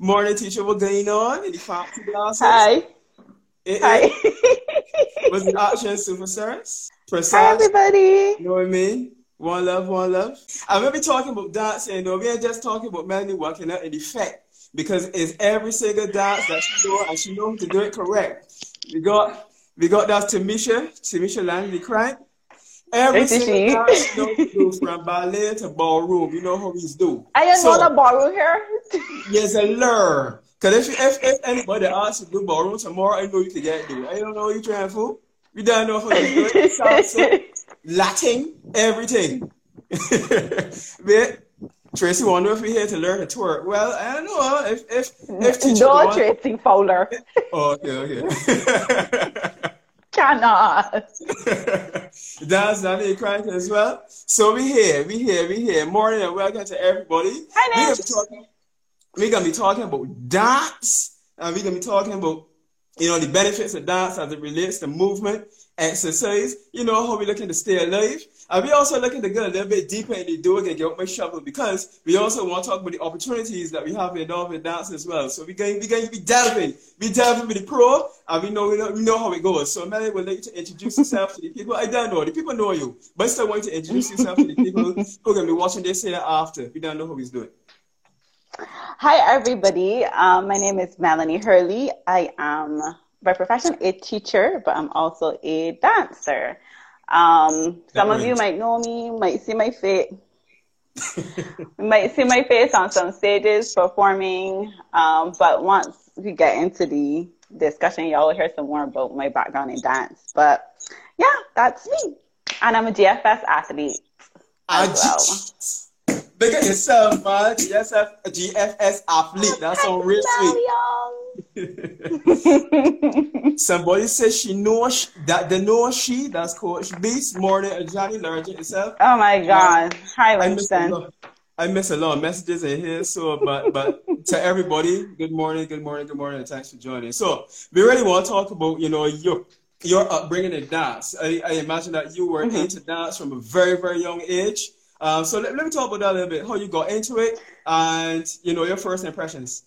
Morning, teacher. What's going on in the fancy glasses? Hi. It, Hi. it was the action superstars. Precise. Hi, everybody. You know what I mean? One love, one love. I'm gonna be talking about dancing, though. We ain't just talking about Melaney working out in effect because it's every single dance that she know and she knows to do it correct. We got we got that Tamisha, Tamisha Langley crank. Every single she. dance she do from ballet to ballroom. You know how he's do. I am So- not a borrow here. Yes, a lure. Cause if, if if anybody asks you to do ballroom tomorrow, I know you can get it. I don't know what you trying for. We don't know how to do it. Salsa, Latin, everything. but Tracy wonder if we here to learn to twerk. Well, I don't know if if if teacher no Tracy Fowler. Oh, okay, okay. Cannot. That's the crank as well. So we here, we here, we here. Morning and welcome to everybody. Hi, We're talking, we're gonna be talking about dance, and we're gonna be talking about you know the benefits of dance as it relates to movement, exercise. You know how we're looking to stay alive, and we also looking to go a little bit deeper in the doing and get my shovel because we also want to talk about the opportunities that we have in dance as well. So we're going, we're going to be delving, be delving with the pro, and we know we know, we know how it goes. So Melaney would like you to introduce yourself to the people. I don't know the people know you, but I still want you to introduce yourself to the people who are going to be watching this here after. We don't know how he's doing. Hi, everybody. Um, my name is Melaney Hurley. I am by profession a teacher, but I'm also a dancer. Um, some of you might know me, might see my face. might see my face on some stages performing, um, but once we get into the discussion, y'all will hear some more about my background in dance. But yeah, that's me, and I'm a GFS athlete I as well. look at yourself, man. GSF, GFS athlete. That's on real sweet. Somebody says she knows that the know she. That's Coach Beast. Morning, and Johnny Largent himself. Oh my God! Hi, I miss a Winston. lot. I miss a lot of messages in here. So, but but to everybody, good morning, good morning, good morning, and thanks for joining. So, we really want to talk about you know your your upbringing in dance. I, I imagine that you were into dance from a very very young age. Um, so let, let me talk about that a little bit. How you got into it, and you know your first impressions.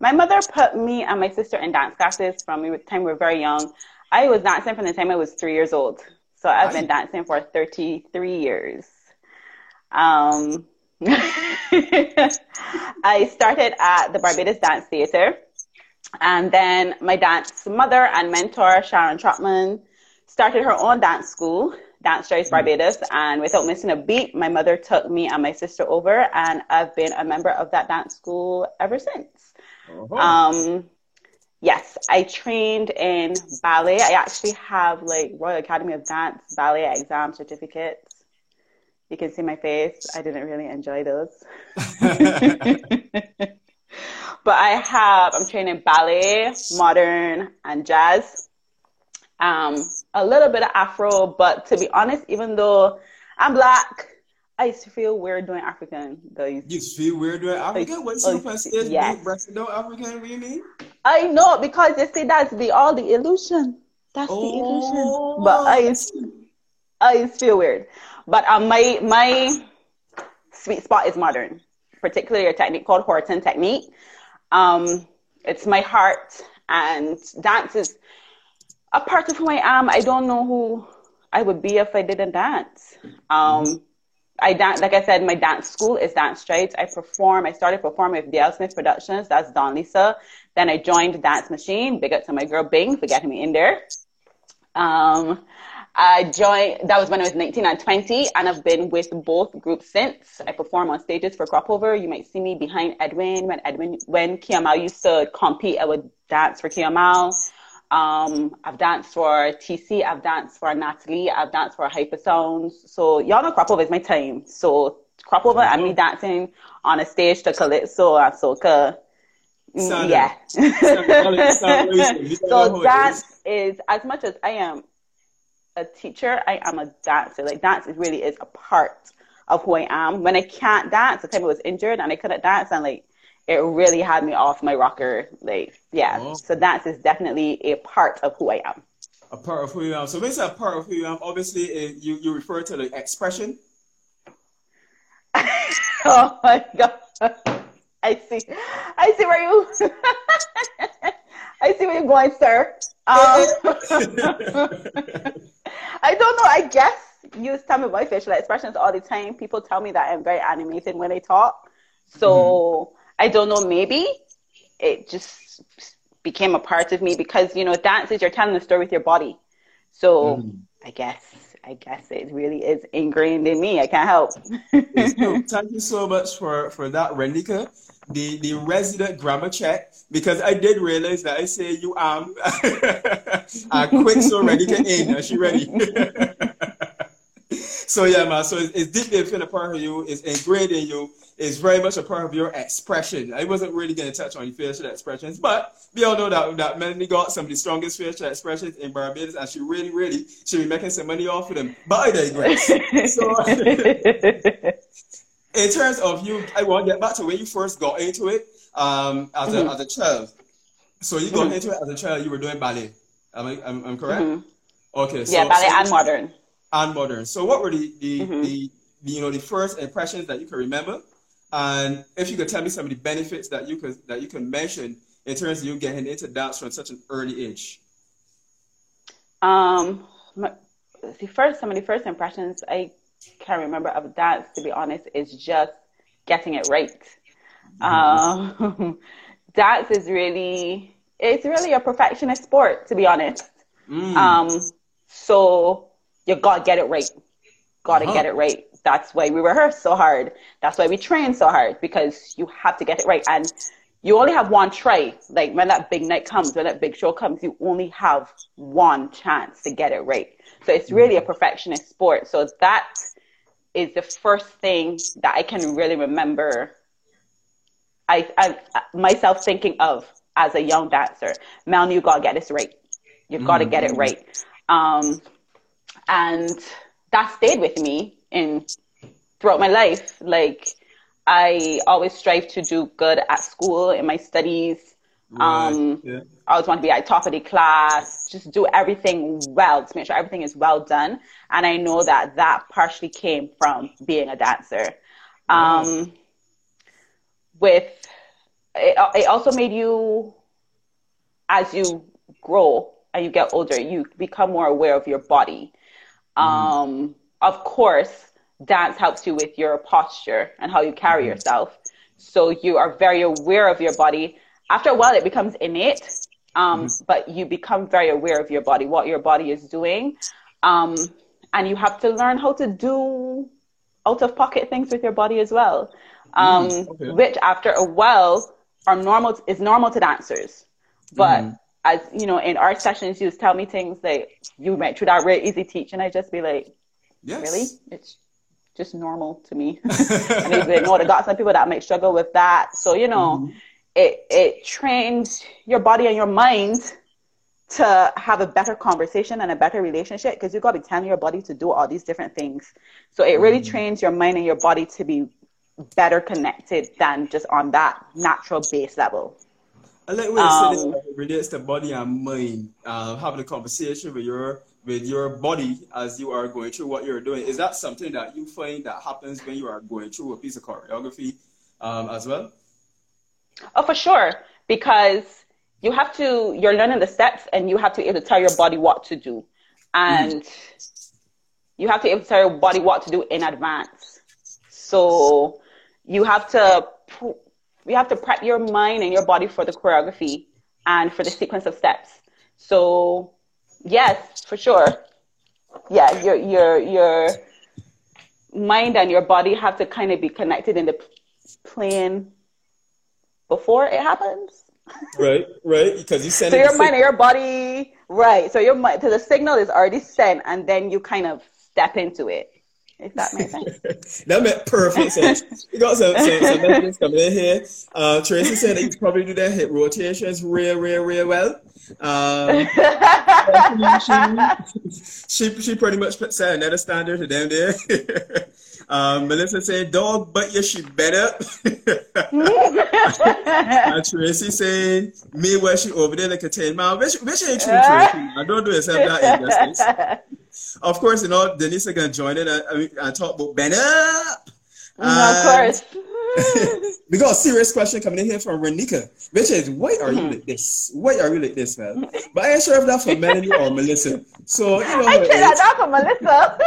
My mother put me and my sister in dance classes from the time we were very young. I was dancing from the time I was three years old. So I've been dancing for 33 years. Um, I started at the Barbados Dance Theatre. And then my dance mother and mentor, Sharon Trotman, started her own dance school, Dance Strides Barbados. And without missing a beat, my mother took me and my sister over, and I've been a member of that dance school ever since. Um, yes, I trained in ballet. I actually have like Royal Academy of Dance ballet exam certificates. You can see my face. I didn't really enjoy those. but I have, I'm training ballet, modern, and jazz. Um, a little bit of Afro, but to be honest, even though I'm black, I still feel weird doing African. Those You feel weird doing African? What oh, you from stage? yes. No African? What you mean? I know because they say that's the all the illusion. That's the illusion. But I I feel weird. But um, my my sweet spot is modern, particularly a technique called Horton technique. Um, it's my heart, and dance is a part of who I am. I don't know who I would be if I didn't dance. Um, I dance, like I said, my dance school is Dance Strides. I perform, I started performing with Dale Smith Productions. That's Don Lisa. Then I joined Dance Machine. Big up to my girl Bing for getting me in there. Um, I joined, that was when I was 19 and 20, and I've been with both groups since. I perform on stages for Cropover. You might see me behind Edwin when Edwin, when Kiamal used to compete, I would dance for Kiamal. Um, I've danced for TC, I've danced for Natalie, I've danced for Hypasounds. So y'all know Cropover is my time. So Cropover and me dancing on a stage to Calypso and Soca. Mm, Sound yeah. sound- sound racist. We don't know so dance is as much as I am a teacher, I am a dancer. Like dance is really is a part of who I am. When I can't dance, the time I was injured and I couldn't dance, and like it really had me off my rocker. Like yeah, Oh. so dance is definitely a part of who I am. A part of who you are. So when you say a part of who you are, obviously uh, you, you refer to the expression. oh my god. I see. I see where you. I see where you're going, sir. Um, I don't know. I guess you tell me my facial expressions all the time. People tell me that I'm very animated when I talk. So mm-hmm. I don't know. Maybe it just became a part of me because you know dance is you're telling the story with your body. So mm-hmm. I guess I guess it really is ingrained in me. I can't help. thank you so much for for that, Rendika. The the resident grammar check because I did realize that I say you am a quick so ready Rendika in. She ready? so yeah, man. So it's, it's deeply a part of you. It's ingrained in you. It's very much a part of your expression. I wasn't really going to touch on your facial expressions, but we all know that that Melaney got some of the strongest facial expressions in Barbados, and she really, really should be making some money off of them. But I digress. so, in terms of you, I want to get back to when you first got into it um, as, mm-hmm. a, as a child. So you got mm-hmm. into it as a child. You were doing ballet. Am I? Am, am correct? Mm-hmm. Okay. So, yeah, ballet so, and modern. And modern. So what were the the, mm-hmm. the the you know the first impressions that you can remember? And if you could tell me some of the benefits that you could that you can mention in terms of you getting into dance from such an early age? Um, my, the first, some of the first impressions I can remember of dance, to be honest, is just getting it right. Mm-hmm. Um, dance is really, it's really a perfectionist sport, to be honest. Mm. Um, so you gotta get it right. Gotta uh-huh. get it right. That's why we rehearse so hard. That's why we train so hard because you have to get it right. And you only have one try. Like when that big night comes, when that big show comes, you only have one chance to get it right. So it's really a mm-hmm. perfectionist sport. So that is the first thing that I can really remember. I, I myself thinking of as a young dancer, Mel, you gotta get this right. You've got to get it mm-hmm. right. Um, and that stayed with me in throughout my life. Like I always strive to do good at school in my studies. Right. Um, yeah. I always want to be at top of the class, just do everything well to make sure everything is well done. And I know that that partially came from being a dancer. Um, with it, it also made you, as you grow and you get older, you become more aware of your body. Mm-hmm. Um, of course, dance helps you with your posture and how you carry mm-hmm. yourself. So you are very aware of your body. After a while, it becomes innate, um, mm-hmm. but you become very aware of your body, what your body is doing. Um, and you have to learn how to do out of pocket things with your body as well. Um, mm, okay. Which after a while are normal, is normal to dancers. But mm. as you know, in our sessions, you just tell me things like you went through that really easy teach, and I just be like, yes. really? It's just normal to me. and they know that got some people that might struggle with that. So, you know, mm-hmm. it, it trains your body and your mind to have a better conversation and a better relationship because you've got to be telling your body to do all these different things. So it really mm-hmm. trains your mind and your body to be better connected than just on that natural base level. I like when you say it relates to body and mind, uh, having a conversation with your with your body as you are going through what you're doing. Is that something that you find that happens when you are going through a piece of choreography um, as well? Oh, for sure. Because you have to, you're learning the steps and you have to be able to tell your body what to do. And mm. you have to be able to tell your body what to do in advance. So you have to, you have to prep your mind and your body for the choreography and for the sequence of steps. So Yes, for sure. Yeah, your your your mind and your body have to kind of be connected in the plan before it happens. Right, right. Because you send. so your mind and your body, right? So your mind, so the signal is already sent, and then you kind of step into it. If that makes sense. that made perfect sense. We got some, some, some messages coming in here. Uh, Tracy said that you probably do their hip rotations real, real, real well. Um, she, she, she pretty much set another standard to them there. um, Melissa said, dog, but you she better. and Tracy saying, me where she over there like a 10 mile. Which, which ain't true, Tracy. I don't do yourself that injustice. Of course, you know, Denise is going to join in and, and talk about Ben up. Uh, of course. we got a serious question coming in here from Renika, which is, why are you mm-hmm. like this? Why are you like this, man? But I ain't sure if that's for Melaney or Melissa. So, you know. I said that's for Melissa.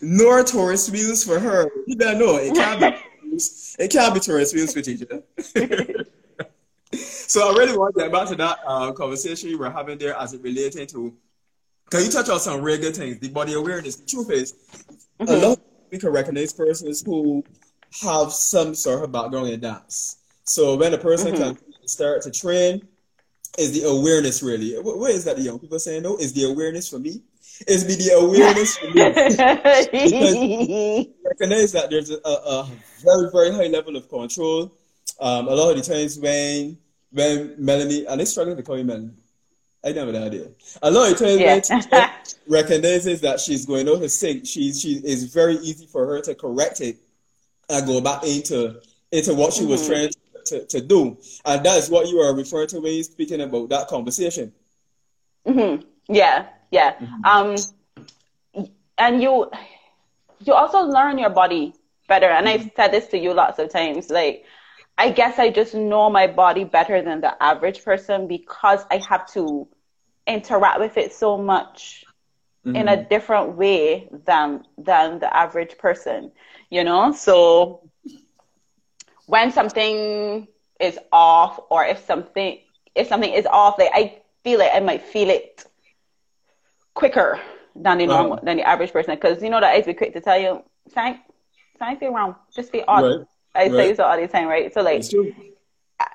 Nor Taurus wheels for her. You better know it can't be. It can't be Taurus wheels for teacher. So I really want to get back to that uh, conversation you were having there as it related to. Can you touch on some regular things? The body awareness. The truth is, mm-hmm. a lot of we can recognize persons who have some sort of background in dance. So when a person mm-hmm. can start to train, is the awareness really? What is that the young people saying? No, is the awareness for me? Is be the awareness for me? recognize that there's a, a, very very high level of control. Um, a lot of the times when when Melaney and they struggling to call you Melaney. I never had an idea. A lot of times yeah. recognizes that she's going out to sing, she she is very easy for her to correct it and go back into into what she mm-hmm. was trying to, to do. And that is what you are referring to when you're speaking about that conversation. Mm-hmm. Yeah, yeah. Mm-hmm. Um and you you also learn your body better. And I've said this to you lots of times. Like I guess I just know my body better than the average person because I have to interact with it so much mm-hmm. in a mm-hmm. different way than than the average person, you know? So when something is off or if something if something is off, like I feel it, I might feel it quicker than the normal uh-huh. than the average person. Because you know that I'd be quick to tell you, thank thank you wrong. Just be odd. Right. I right. say so all the time, right? So like,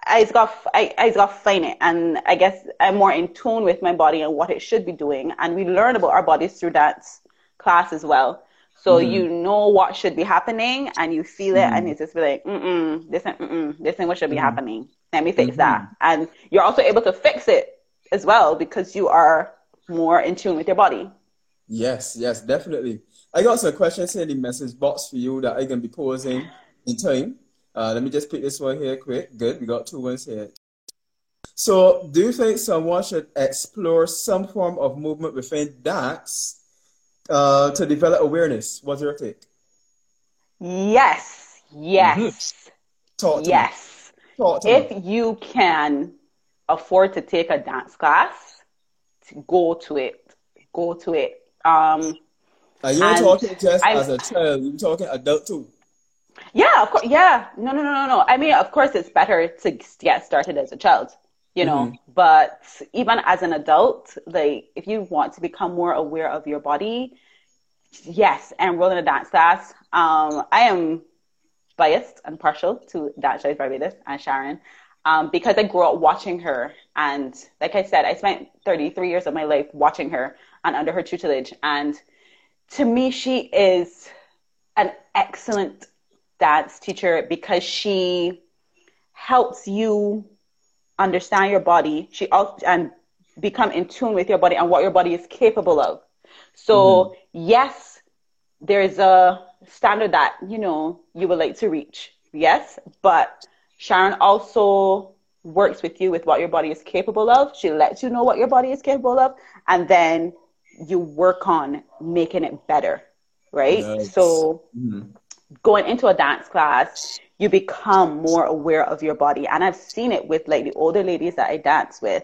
I just got I, I just got find it, and I guess I'm more in tune with my body and what it should be doing. And we learn about our bodies through dance class as well. So mm-hmm. you know what should be happening, and you feel it, mm-hmm. and it's just be like, mm mm, this ain't mm this ain't what should be mm-hmm. happening. Let me fix that, mm-hmm. and you're also able to fix it as well because you are more in tune with your body. Yes, yes, definitely. I got some questions in the message box for you that I can be posing in time. Uh, let me just pick this one here quick. Good, we got two ones here. So, do you think someone should explore some form of movement within dance uh, to develop awareness? What's your take? Yes, yes, mm-hmm. Talk to yes. Me. Talk to if me. you can afford to take a dance class, go to it. Go to it. Um, Are you talking just I'm, as a child? You're talking adult too. Yeah, of course. Yeah, no, no, no, no, no. I mean, of course, it's better to get started as a child, you know. Mm-hmm. But even as an adult, like if you want to become more aware of your body, yes, enroll in a dance class. Um, I am biased and partial to Dance Strides Barbados and Sharon um, because I grew up watching her, and like I said, I spent 33 years of my life watching her and under her tutelage, and to me, she is an excellent dance teacher because she helps you understand your body. She also and become in tune with your body and what your body is capable of. So mm-hmm. yes, there is a standard that you know you would like to reach. Yes, but Sharon also works with you with what your body is capable of. She lets you know what your body is capable of, and then you work on making it better. Right. Nice. So. Mm-hmm going into a dance class, you become more aware of your body. And I've seen it with like the older ladies that I dance with.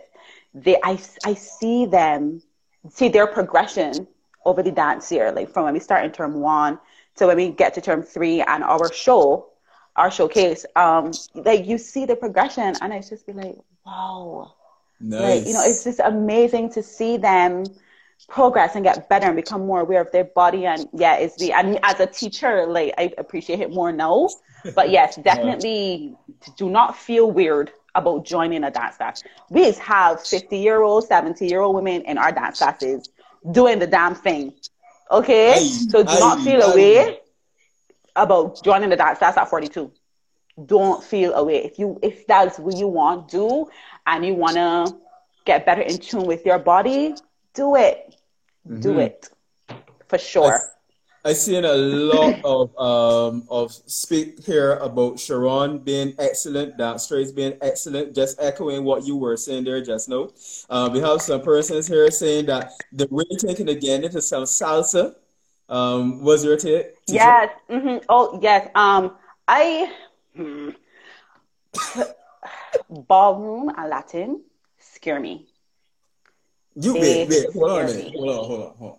They, I, I see them, see their progression over the dance year, like from when we start in term one to when we get to term three and our show, our showcase, um, like you see the progression and it's just be like, wow. Nice. Like, you know, it's just amazing to see them progress and get better and become more aware of their body. And yeah it's the and as a teacher like i appreciate it more now. But yes definitely do not feel weird about joining a dance class. We have 50 year old 70 year old women in our dance classes doing the damn thing. Okay? So do not feel away about joining the dance class at 42 don't feel away. If you if that's what you want do. And you want to get better in tune with your body do it. Mm-hmm. Do it for sure. I, I seen a lot of um of speak here about Sharon being excellent, that Strides being excellent. Just echoing what you were saying there just now. Uh, we have some persons here saying that the really taking again into some salsa. Um, was your take? Yes. Mm-hmm. Oh, yes. Um, I hmm, ballroom and Latin scare me. You wait, wait, hold on, hold on, hold on, hold on.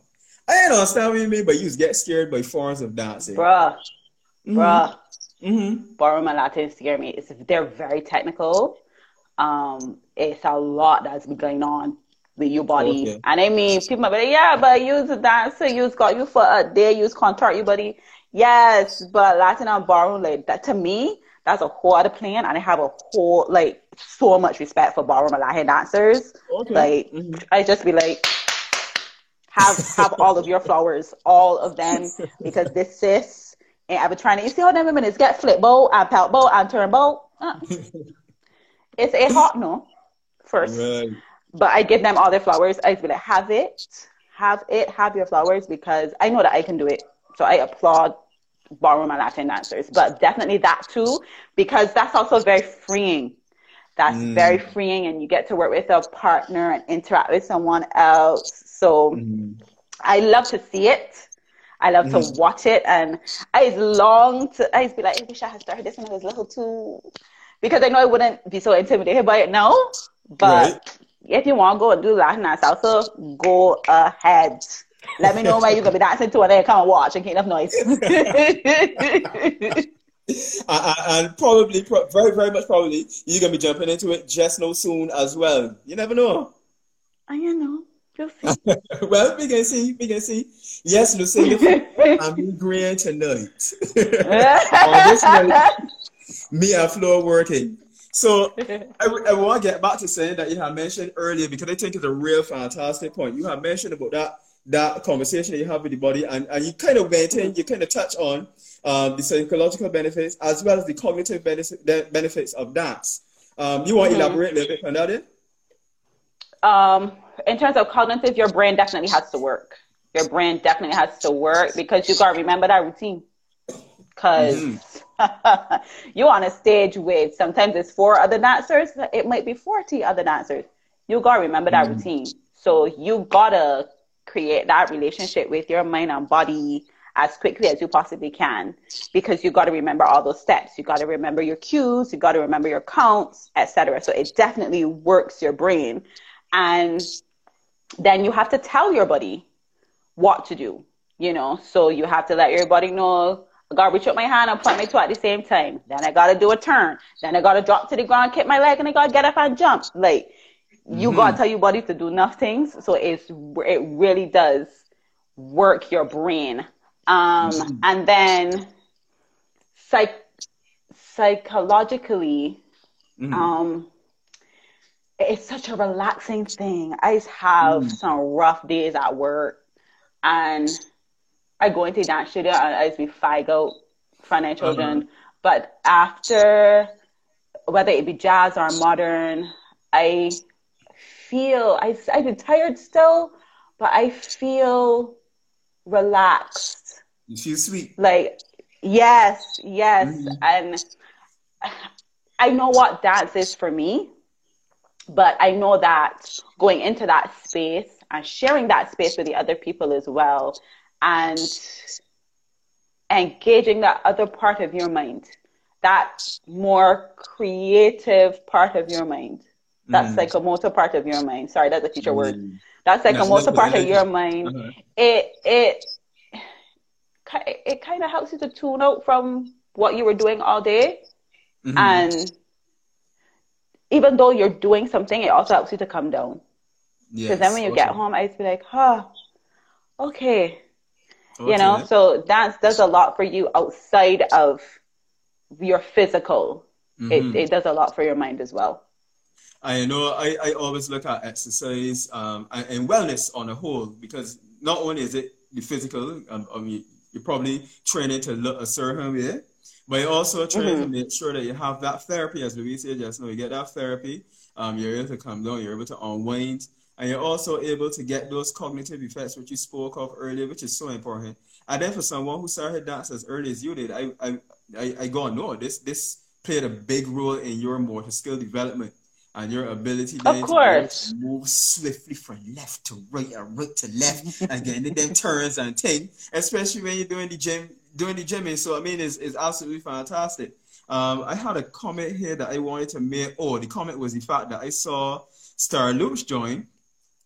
I don't understand what you mean, but you get scared by forms of dancing, bruh, mm-hmm. bruh. Mm-hmm. Ballroom and Latin scare me. It's they're very technical. Um, it's a lot that's been going on with your body. Okay. And I mean, people might be like, yeah, but use a dancer, use got you for a day, use contort you body. Yes, but Latin and ballroom, like that to me, that's a whole other plan. And I have a whole, like, so much respect for ballroom Latin dancers. Okay. Like, mm-hmm. I just be like, have have all of your flowers, all of them, because this is, and I've been trying to, you see how them women is get flip bow and pelt bow and turn bow? Uh. it's a hot no, first. Right. But I give them all their flowers. I just be like, have it, have it, have your flowers because I know that I can do it. So I applaud ballroom and Latin dancers, but definitely that too, because that's also very freeing. That's mm. very freeing, and you get to work with a partner and interact with someone else. So mm. I love to see it. I love mm. to watch it, and I long to. I used to be like, I wish I had started this when I was little too, because I know I wouldn't be so intimidated by it now. But right if you want to go and do Latin and salsa, go ahead. Let me know where you're gonna be dancing to, and then come and watch and get enough noise. and probably, pro- very, very much probably, you're gonna be jumping into it just no soon as well. You never know. I know. Well, we can see. We can see. Yes, Lucinda, I'm agreeing tonight. Night, me and Flo working. So I, I want to get back to saying that you have mentioned earlier because I think it's a real fantastic point. You have mentioned about that that conversation that you have with the body, and, and you kind of went in, you kind of touch on um, the psychological benefits as well as the cognitive benefit, benefits of dance. Um, you want to mm-hmm. elaborate a little bit on that? Um, in terms of cognitive, your brain definitely has to work. Your brain definitely has to work because you got to remember that routine. Because mm-hmm you're on a stage with sometimes it's four other dancers, it might be 40 other dancers. You gotta remember that mm. routine. So you gotta create that relationship with your mind and body as quickly as you possibly can because you got to remember all those steps you got to remember your cues you got to remember your counts etc so it definitely works your brain and then you have to tell your body what to do you know so you have to let your body know I gotta reach up my hand and point my toe at the same time. Then I gotta do a turn. Then I gotta drop to the ground, kick my leg, and I gotta get up and jump. Like you mm-hmm. gotta tell your body to do enough things. So it's it really does work your brain. Um, mm-hmm. and then psych psychologically, mm-hmm. um, it's such a relaxing thing. I have mm. some rough days at work, and I go into dance studio and I be five out front children. Uh-huh. But after whether it be jazz or modern, I feel I I be tired still, but I feel relaxed. You feel sweet. Like yes, yes, mm-hmm. and I know what dance is for me, but I know that going into that space and sharing that space with the other people as well and engaging that other part of your mind, that more creative part of your mind, that mm. psychomotor part of your mind. Sorry, that's a teacher mm. word. That psychomotor no, part of your mind, uh-huh. it it it kind of helps you to tune out from what you were doing all day, mm-hmm. and even though you're doing something, it also helps you to come down. Because yes, then when you okay. get home, I'd be like, huh, okay, you know so dance does a lot for you outside of your physical mm-hmm. it, it does a lot for your mind as well I know I, I always look at exercise um, and, and, wellness on a whole because not only is it the physical, um, I mean, you're probably training to look a certain way, but you're also trying mm-hmm. to make sure that you have that therapy, as Louise said just now, you get that therapy, um, you're able to come down, you're able to unwind, and you're also able to get those cognitive effects which you spoke of earlier, which is so important. And then for someone who started dance as early as you did, I I I, I go no, this this played a big role in your motor skill development and your ability course. to move swiftly from left to right and right to left and getting them turns and thing, especially when you're doing the gym doing the gymming. So I mean it's, it's absolutely fantastic. Um, I had a comment here that I wanted to make. Oh, the comment was the fact that I saw Star Loops join.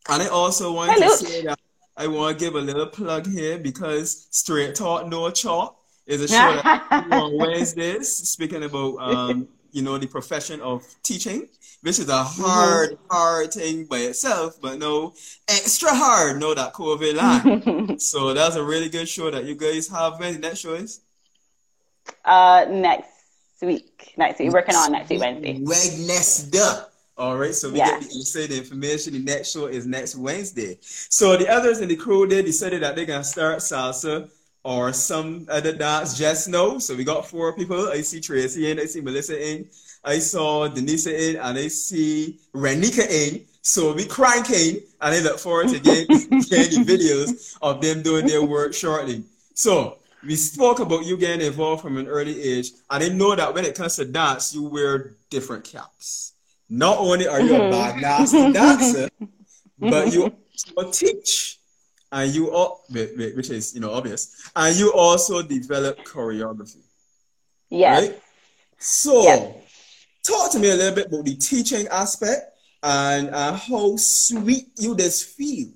And I also wanted to say that I want to give a little plug here because Straight Talk No Chalk is a show that on Wednesdays speaking about um, you know the profession of teaching, which is a hard, mm-hmm. hard thing by itself, but no extra hard, no that COVID line. so that's a really good show that you guys have. When next show is? Uh, next week. Next week, working on next week Wednesday. Wednesday. All right, so we yeah. get the inside information. The next show is next Wednesday. So the others in the crew they decided that they're gonna start salsa or some other dance just now. So we got four people. I see Tracy in, I see Melissa in, I saw Denise in, and I see Renika in. So we cranking, and I look forward to getting, getting the videos of them doing their work shortly. So we spoke about you getting involved from an early age, and I know that when it comes to dance, you wear different caps. Not only are you a mm-hmm. bad nasty dancer, but you also teach, and you all, which is you know obvious, and you also develop choreography. Yes. Right? So, yes. Talk to me a little bit about the teaching aspect and uh, how sweet you just feel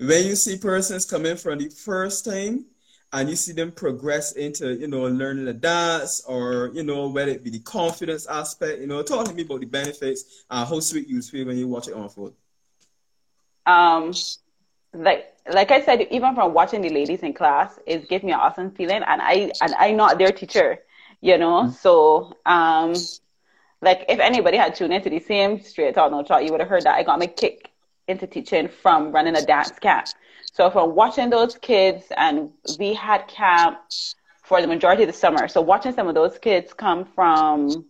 when you see persons coming from the first time and you see them progress into, you know, learning the dance or, you know, whether it be the confidence aspect, you know, talk to me about the benefits and how sweet you feel when you watch it unfold. Um, like like I said, even from watching the ladies in class, it gives me an awesome feeling, and I and I'm not their teacher, you know. Mm-hmm. So, um, like if anybody had tuned into the same Straight Talk No Chalk, you would have heard that I got my kick into teaching from running a dance camp. So from watching those kids, and we had camp for the majority of the summer. So watching some of those kids come from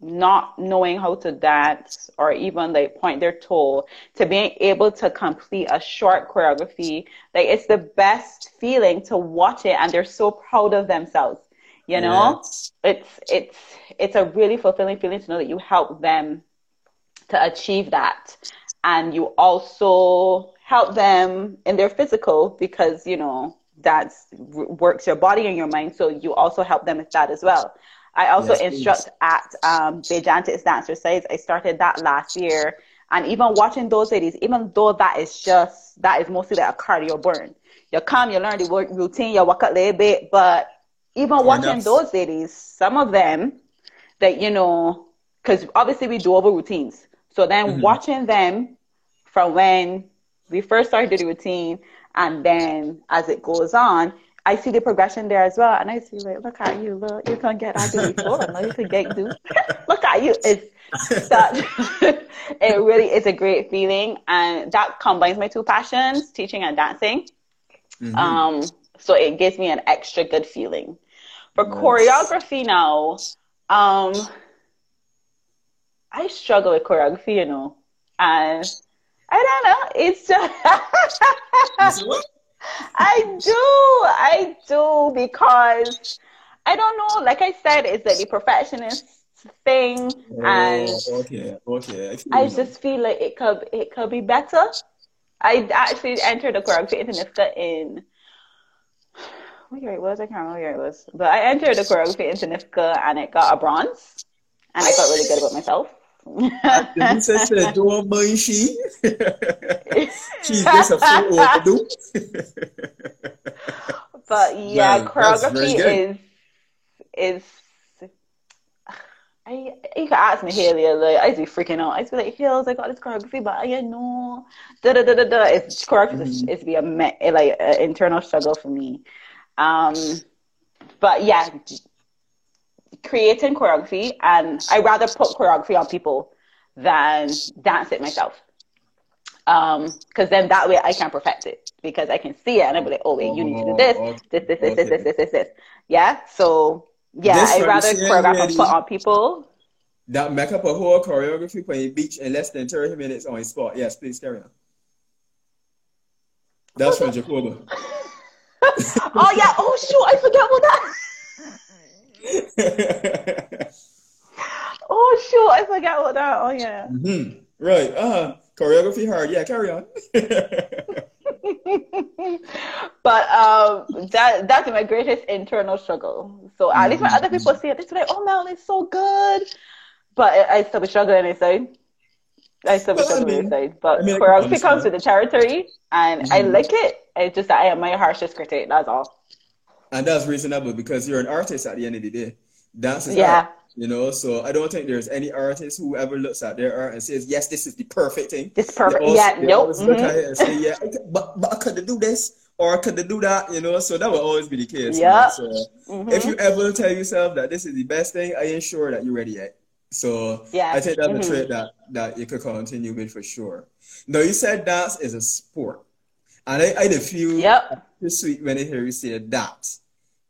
not knowing how to dance or even like point their toe to being able to complete a short choreography like it's the best feeling to watch it and they're so proud of themselves you know yes. it's it's it's a really fulfilling feeling to know that you help them to achieve that and you also help them in their physical because you know that works your body and your mind so you also help them with that as well i also yes, instruct please. at um Bejantis Dancer Size. i started that last year and even watching those ladies even though that is just that is mostly like a cardio burn you come you learn the work routine you work a little bit but even watching those ladies some of them that you know because obviously we do over routines so then mm-hmm. watching them from when we first started the routine and then as it goes on, I see the progression there as well. And I see like, look at you, look, you can get out of before, look, you can get do. look at you. It's that it really is a great feeling. And that combines my two passions, teaching and dancing. Mm-hmm. Um, so it gives me an extra good feeling. For choreography now, um, I struggle with choreography, you know, and I don't know. It's just I do, I do because I don't know. Like I said, it's like the perfectionist thing, oh, and okay, okay. I, I just feel like it could it could be better. I actually entered the choreography NIFCA in what year it was. I can't remember what year it was, but I entered the choreography into NIFCA and it got a bronze, and I felt really good about myself. Denise said, "Don't mind she. She's just a fool overdue." but yeah, Man, choreography is is. I you can ask me Haley, like I'd be freaking out. I'd be like, Hills, I got this choreography, but I know da da da da da. It's choreography. Mm-hmm. It's, be a like an internal struggle for me. Um, but yeah, creating choreography and I rather put choreography on people than dance it myself. Um, cause then that way I can perfect it because I can see it and I'm like, oh wait, you need to do this, oh, this, this, this, this, this, this, this, this. Yeah. So yeah, this I'd rather choreograph and put on people. That make up a whole choreography for a beach in less than 30 minutes on a spot. Yes, please carry on. That's from Jacoba. oh yeah. Oh shoot, I forget about that. oh shoot, I forget what that. Oh yeah. Mm-hmm. Right. Uh huh. choreography hard. Yeah, carry on. but um, that that's my greatest internal struggle. So at least when other people mm-hmm. see it, they're like, "Oh, Mel, it's so good," but I, I still be struggling inside. I still be struggling inside. But I mean, choreography comes with the territory, and mm-hmm. I like it. It's just that I am my harshest critic. That's all. And that's reasonable because you're an artist at the end of the day. Dance is yeah. art. You know, so I don't think there's any artist who ever looks at their art and says, "Yes, this is the perfect thing." This perfect, also, yeah, nope. Mm-hmm. At it and say, "Yeah, but but I could do this or I could do that," you know. So that will always be the case. Yeah. So mm-hmm. if you ever tell yourself that this is the best thing, I ain't sure that you're ready yet. So yeah. I think that's mm-hmm. a trait that that you could continue with for sure. Now you said dance is a sport, and I I feel yep. sweet when I hear you say that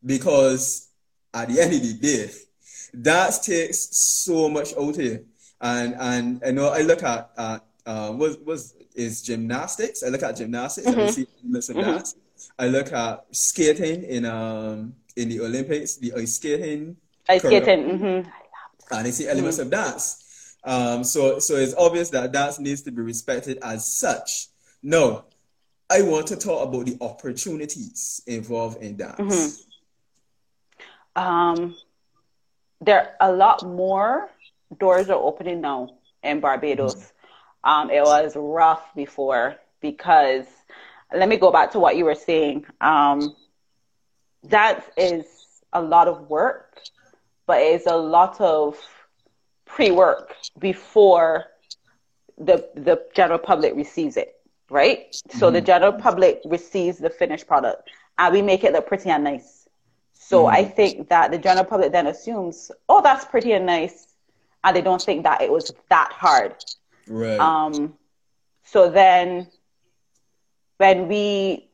because at the end of the day that takes so much out here. And and I know I look at uh, uh what was is gymnastics. I look at gymnastics mm-hmm. and I see elements of mm-hmm. that. I look at skating in um in the Olympics, the ice skating. Ice skating. Mm-hmm. And I see elements mm-hmm. of dance. Um, so so it's obvious that dance needs to be respected as such. No, I want to talk about the opportunities involved in dance. Mm-hmm. Um, there are a lot more doors are opening now in Barbados. Um, it was rough before because let me go back to what you were saying. Um, that is a lot of work, but it's a lot of pre-work before the the general public receives it, right? Mm-hmm. So the mm-hmm. general public receives the finished product, and we make it look pretty and nice. So mm I think that the general public then assumes, oh, that's pretty and nice, and they don't think that it was that hard. Right. Um. So then, when we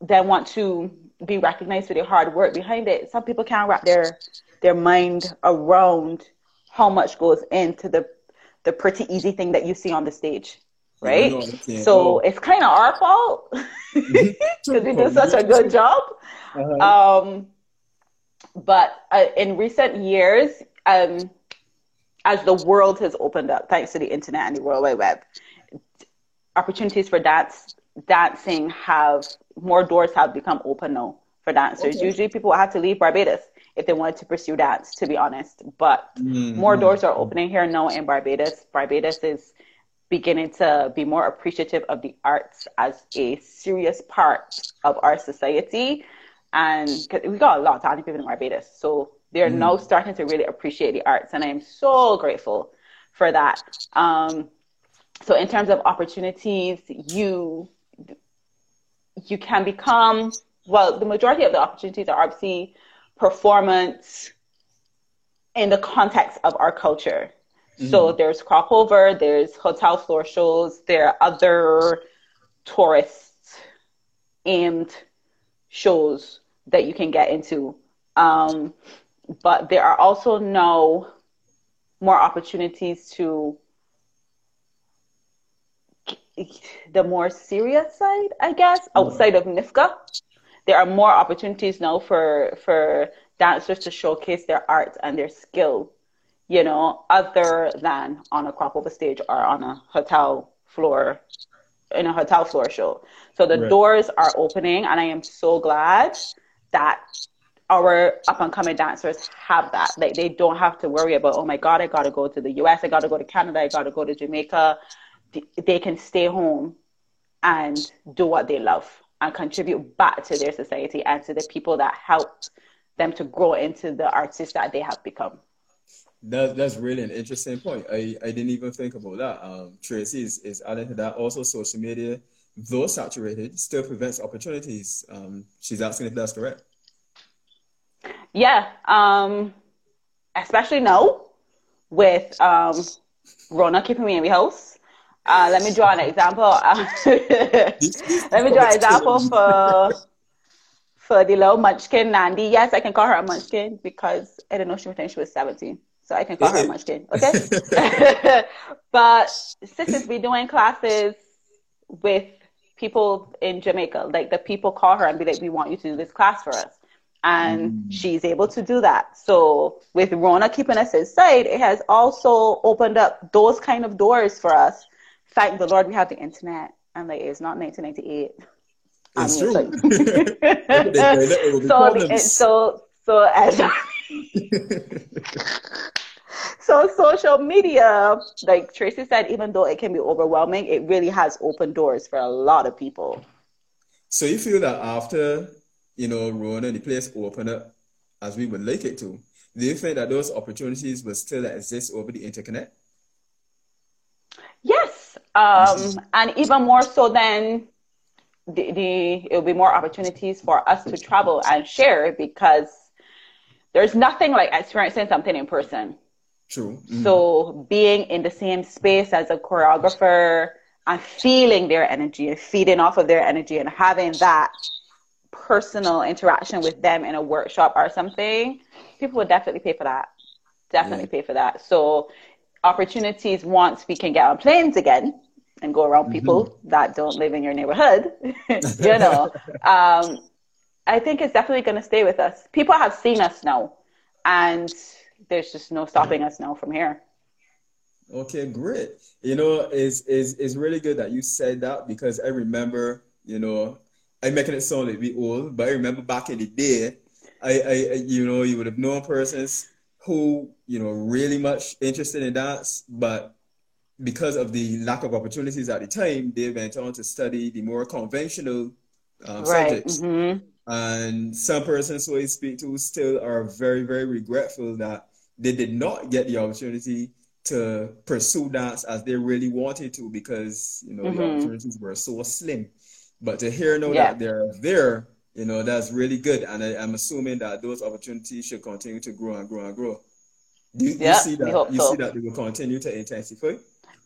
then want to be recognized for the hard work behind it, some people can't wrap their their mind around how much goes into the the pretty easy thing that you see on the stage right? so it's kind of our fault because we did such a good job. Uh-huh. Um, but uh, in recent years, um, as the world has opened up, thanks to the internet and the World Wide Web, opportunities for dance dancing have more doors have become open now for dancers. Okay. Usually, people have to leave Barbados if they wanted to pursue dance, to be honest. But mm-hmm. more doors are opening here now in Barbados. Barbados is beginning to be more appreciative of the arts as a serious part of our society and we got a lot of talented people in Barbados. So they're mm. now starting to really appreciate the arts, and I am so grateful for that. Um, so in terms of opportunities, you you can become well. The majority of the opportunities are obviously performance in the context of our culture. Mm. So there's cropover, there's hotel floor shows, there are other tourist aimed shows that you can get into. Um, but there are also now more opportunities to the more serious side, I guess, outside of NIFCA. There are more opportunities now for for dancers to showcase their art and their skill, you know, other than on a crop over stage or on a hotel floor in a hotel floor show. So the right. doors are opening and I am so glad that our up and coming dancers have that. Like they don't have to worry about, oh my God, I gotta go to the US, I gotta go to Canada, I gotta go to Jamaica. They can stay home and do what they love and contribute back to their society and to the people that helped them to grow into the artists that they have become. That, that's really an interesting point. I, I didn't even think about that. Um, Tracy is, is adding to that. Also, social media though saturated, still prevents opportunities. Um, she's asking if that's correct. Yeah, um, especially now with um, Rona keeping me in the house. Uh, let me draw an example. let me draw an example for for the little munchkin Nandi. Yes, I can call her a munchkin because I don't know she think she was 17. So I can call her a munchkin. Okay. but sisters be doing classes with people in Jamaica. Like the people call her and be like, we want you to do this class for us. and mm. she's able to do that. So with Rona keeping us inside, it has also opened up those kind of doors for us. Thank the Lord we have the internet, and like it's not 1998. It's true. Like, so, the, so, so as so social media, like Tracy said, even though it can be overwhelming, it really has opened doors for a lot of people. So you feel that after you know Rona, the place opened up as we would like it to, do you think that those opportunities will still exist over the internet? Yes, um, and even more so than the, the it will be more opportunities for us to travel and share because there's nothing like experiencing something in person. True. Mm-hmm. So being in the same space as a choreographer and feeling their energy and feeding off of their energy and having that personal interaction with them in a workshop or something, people would definitely pay for that. Definitely yeah. pay for that. So opportunities once we can get on planes again and go around mm-hmm. people mm-hmm. that don't live in your neighborhood, you know, um, I think it's definitely going to stay with us. People have seen us now, and there's just no stopping us now from here. Okay, great. You know, it's, it's, it's really good that you said that because I remember, you know, I'm making it sound like we old, but I remember back in the day, I, I, you know, you would have known persons who, you know, really much interested in dance, but because of the lack of opportunities at the time, they went on to study the more conventional um, right. subjects. Mm-hmm. And some persons who I speak to still are very, very regretful that they did not get the opportunity to pursue dance as they really wanted to because, you know, mm-hmm. the opportunities were so slim. But to hear know yeah. that they're there, you know, that's really good. And I, am assuming that those opportunities should continue to grow and grow and grow. Do you, you see that you so. see that they will continue to intensify?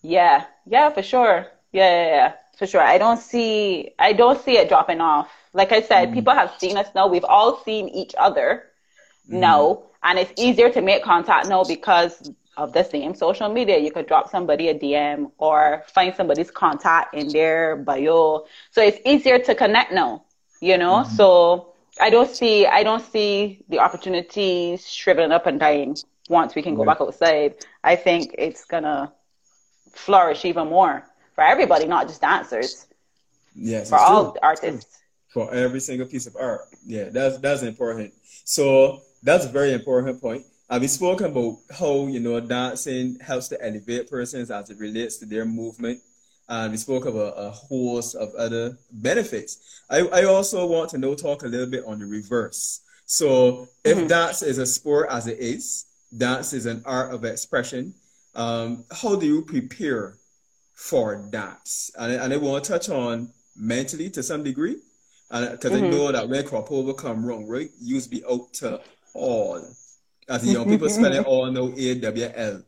Yeah, yeah, for sure. Yeah, yeah, yeah, for sure. I don't see I don't see it dropping off. Like I said, mm. people have seen us now. We've all seen each other mm. now. And it's easier to make contact now because of the same social media. You could drop somebody a DM or find somebody's contact in their bio. So it's easier to connect now, you know? Mm-hmm. So I don't see I don't see the opportunities shriveling up and dying once we can go back outside. I think it's gonna flourish even more for everybody, not just dancers. Yes, for all true. artists for every single piece of art. Yeah, that's that's important. So that's a very important point. And we spoke about how you know dancing helps to elevate persons as it relates to their movement. And we spoke about a host of other benefits. I, I also want to know talk a little bit on the reverse. So if mm-hmm. dance is a sport as it is, dance is an art of expression. Um, how do you prepare for dance? And, and I want to touch on mentally to some degree, because mm-hmm. I know that when crop over come wrong, right, you be out to all. As the young people spell it all know A W L.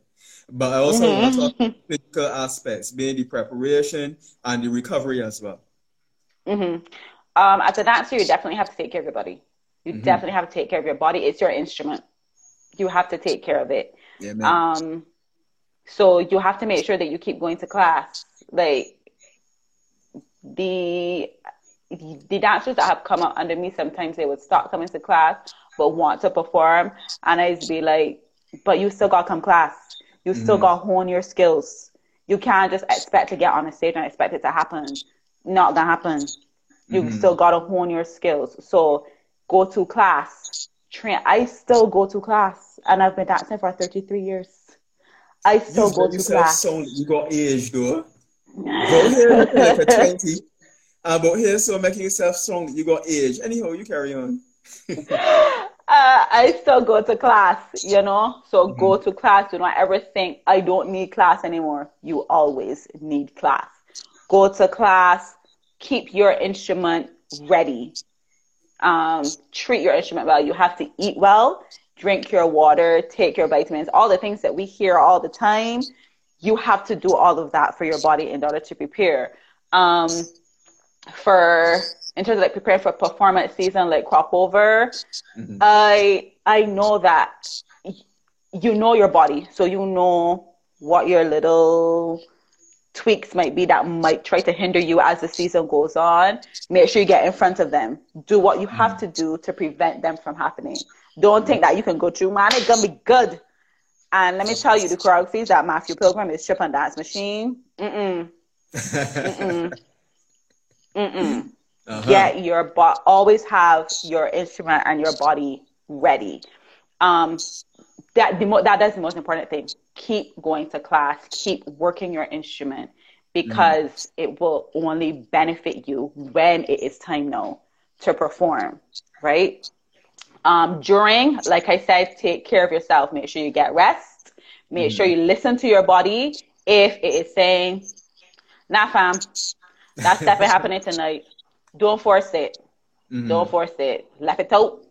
But I also mm-hmm. want to talk about physical aspects, being the preparation and the recovery as well. Mm-hmm. Um, as a dancer, you definitely have to take care of your body. You mm-hmm. definitely have to take care of your body. It's your instrument. You have to take care of it. Yeah, um, so you have to make sure that you keep going to class. Like the the dancers that have come up under me, sometimes they would stop coming to class but want to perform. And I'd be like, but you still got to come class. You still mm-hmm. got to hone your skills. You can't just expect to get on a stage and expect it to happen. Not gonna happen. You mm-hmm. still got to hone your skills. So go to class. Train. I still go to class, and I've been dancing for 33 years. I still you go to class. So you got age though. Go here like a 20 uh, but here's so making yourself strong, you got age. Anyhow, you carry on. uh, I still go to class, you know. So mm-hmm. go to class. Do not ever think I don't need class anymore. You always need class. Go to class. Keep your instrument ready. Um, treat your instrument well. You have to eat well, drink your water, take your vitamins, all the things that we hear all the time. You have to do all of that for your body in order to prepare. Um, for in terms of like preparing for performance season like crop over mm-hmm. i i know that you know your body so you know what your little tweaks might be that might try to hinder you as the season goes on, make sure you get in front of them. Do what you have to do to prevent them from happening. Don't think that you can go through, man, it's gonna be good. And let me tell you, the choreographies that Matthew Pilgrim is Strip and Dance Machine. Mm-mm. Mm-mm. Mm-mm. Uh-huh. Get your but always have your instrument and your body ready. Um, that the mo- that's the most important thing. Keep going to class. Keep working your instrument because mm. it will only benefit you when it is time now to perform. Right. Um, during, like I said, take care of yourself. Make sure you get rest. Make mm. sure you listen to your body. If it is saying, "Nah, fam, that's definitely happening tonight," don't force it. Mm-hmm. Don't force it. Let it out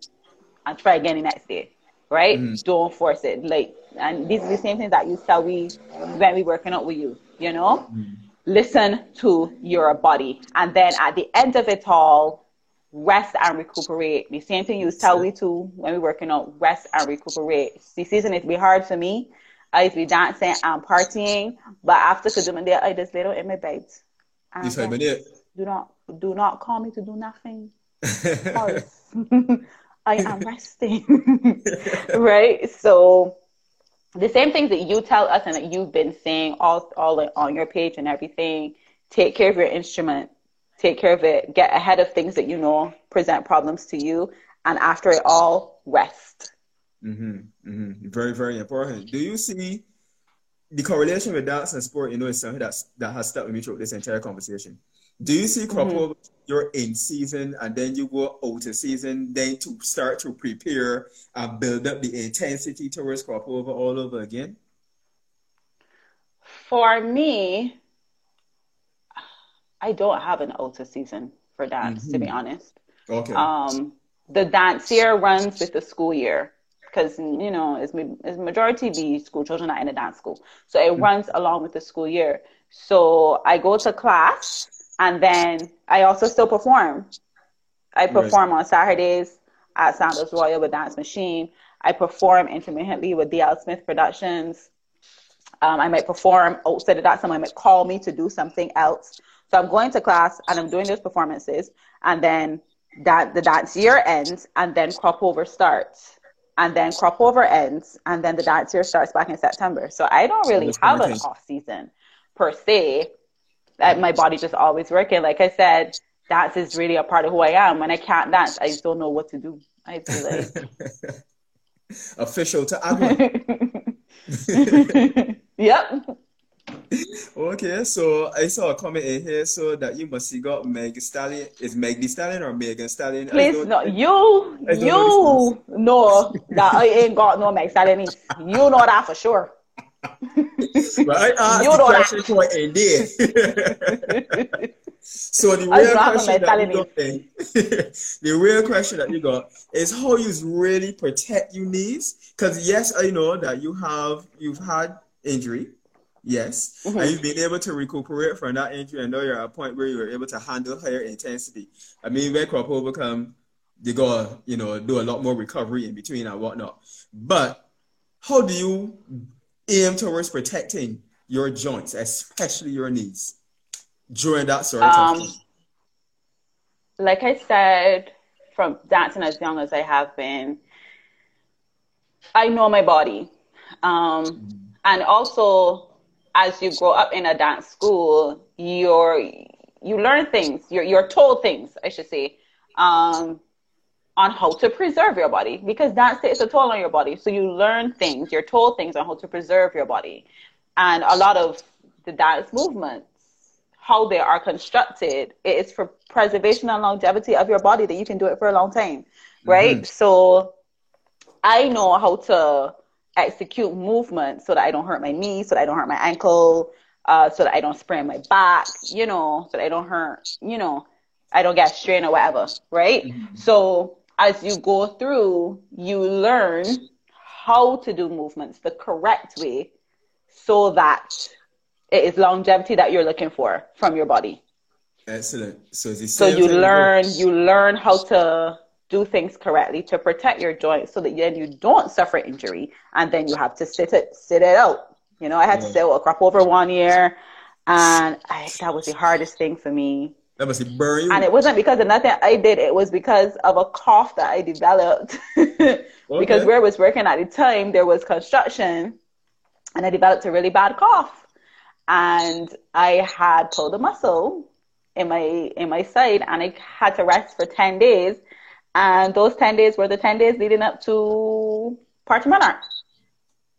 and try again the next day right? Mm-hmm. Don't force it. Like, and these are the same things that you tell we when we working out with you. You know, mm-hmm. listen to your body, and then at the end of it all, rest and recuperate. The same thing you tell we to when we working out, rest and recuperate. The season it be hard for me. I used to be dancing and partying, but after Kadooment there, I just little in my bed. You say, do not do not call me to do nothing. I am resting. right? So the same things that you tell us and that you've been saying all all on your page and everything. Take care of your instrument. Take care of it. Get ahead of things that you know present problems to you, and after it all, rest. Mm-hmm, mm-hmm. Very, very important. Do you see the correlation with dance and sport? You know, is something that's that has stuck with me throughout this entire conversation. Do you see crop mm-hmm. you're in season and then you go out of season, then to start to prepare and build up the intensity towards crop over all over again? For me, I don't have an out of season for dance, mm-hmm. to be mm-hmm. honest. Okay. Um, the dance year runs with the school year because you know it's, it's majority be school children are in a dance school, so it mm-hmm. runs along with the school year. So I go to class and then I also still perform. I perform on Saturdays at Sandals Royal with Dance Machine. I perform intermittently with DL Smith Productions. Um, I might perform outside of that. Someone might call me to do something else. So I'm going to class and I'm doing those performances, and then that the dance year ends, and then crop over starts, and then crop over ends, and then the dance year starts back in September. So I don't really have an off season per se that my body just always working. Like I said, dance is really a part of who I am. When I can't dance, I just don't know what to do. I feel like official to Agma. yep. Okay, so I saw a comment in here so that you must see got Meg Stallion. Is Meg the Stallion or Megan Stallion? Please, no, you, you know, that I ain't got no Meg Stallion. You know that for sure but I asked you the question for a day. so the real question that you got, the real question that you got is how you really protect your knees. Because yes, I know that you have you've had injury. Yes, mm-hmm. and you've been able to recuperate from that injury. I know you're at a point where you were able to handle higher intensity. I mean, when crop overcome, you go, you know, do a lot more recovery in between and whatnot. But how do you aim towards protecting your joints, especially your knees, during that sort of um, time? Like I said, from dancing as young as I have been, I know my body. Um, mm-hmm. And also, as you grow up in a dance school, you're you learn things. You're you're told things, I should say. Um, on how to preserve your body because dance takes a toll on your body. So you learn things, you're told things on how to preserve your body. And a lot of the dance movements, how they are constructed, it is for preservation and longevity of your body that you can do it for a long time. Right? Mm-hmm. So I know how to execute movements so that I don't hurt my knee, so that I don't hurt my ankle, uh, so that I don't sprain my back, you know, so that I don't hurt, you know, I don't get strained or whatever, right? Mm-hmm. So as you go through, you learn how to do movements the correct way so that it is longevity that you're looking for from your body. Excellent. So, so you learn you learn how to do things correctly to protect your joints so that then you don't suffer injury and then you have to sit it sit it out. You know, I had yeah. to mm. sit a crop over one year and I, that was the hardest thing for me. That must be burn And it wasn't because of nothing I did. It was because of a cough that I developed. okay. Because where I was working at the time, there was construction, and I developed a really bad cough, and I had pulled a muscle in my in my side, and I had to rest for ten days. And those ten days were the ten days leading up to Party Monarch.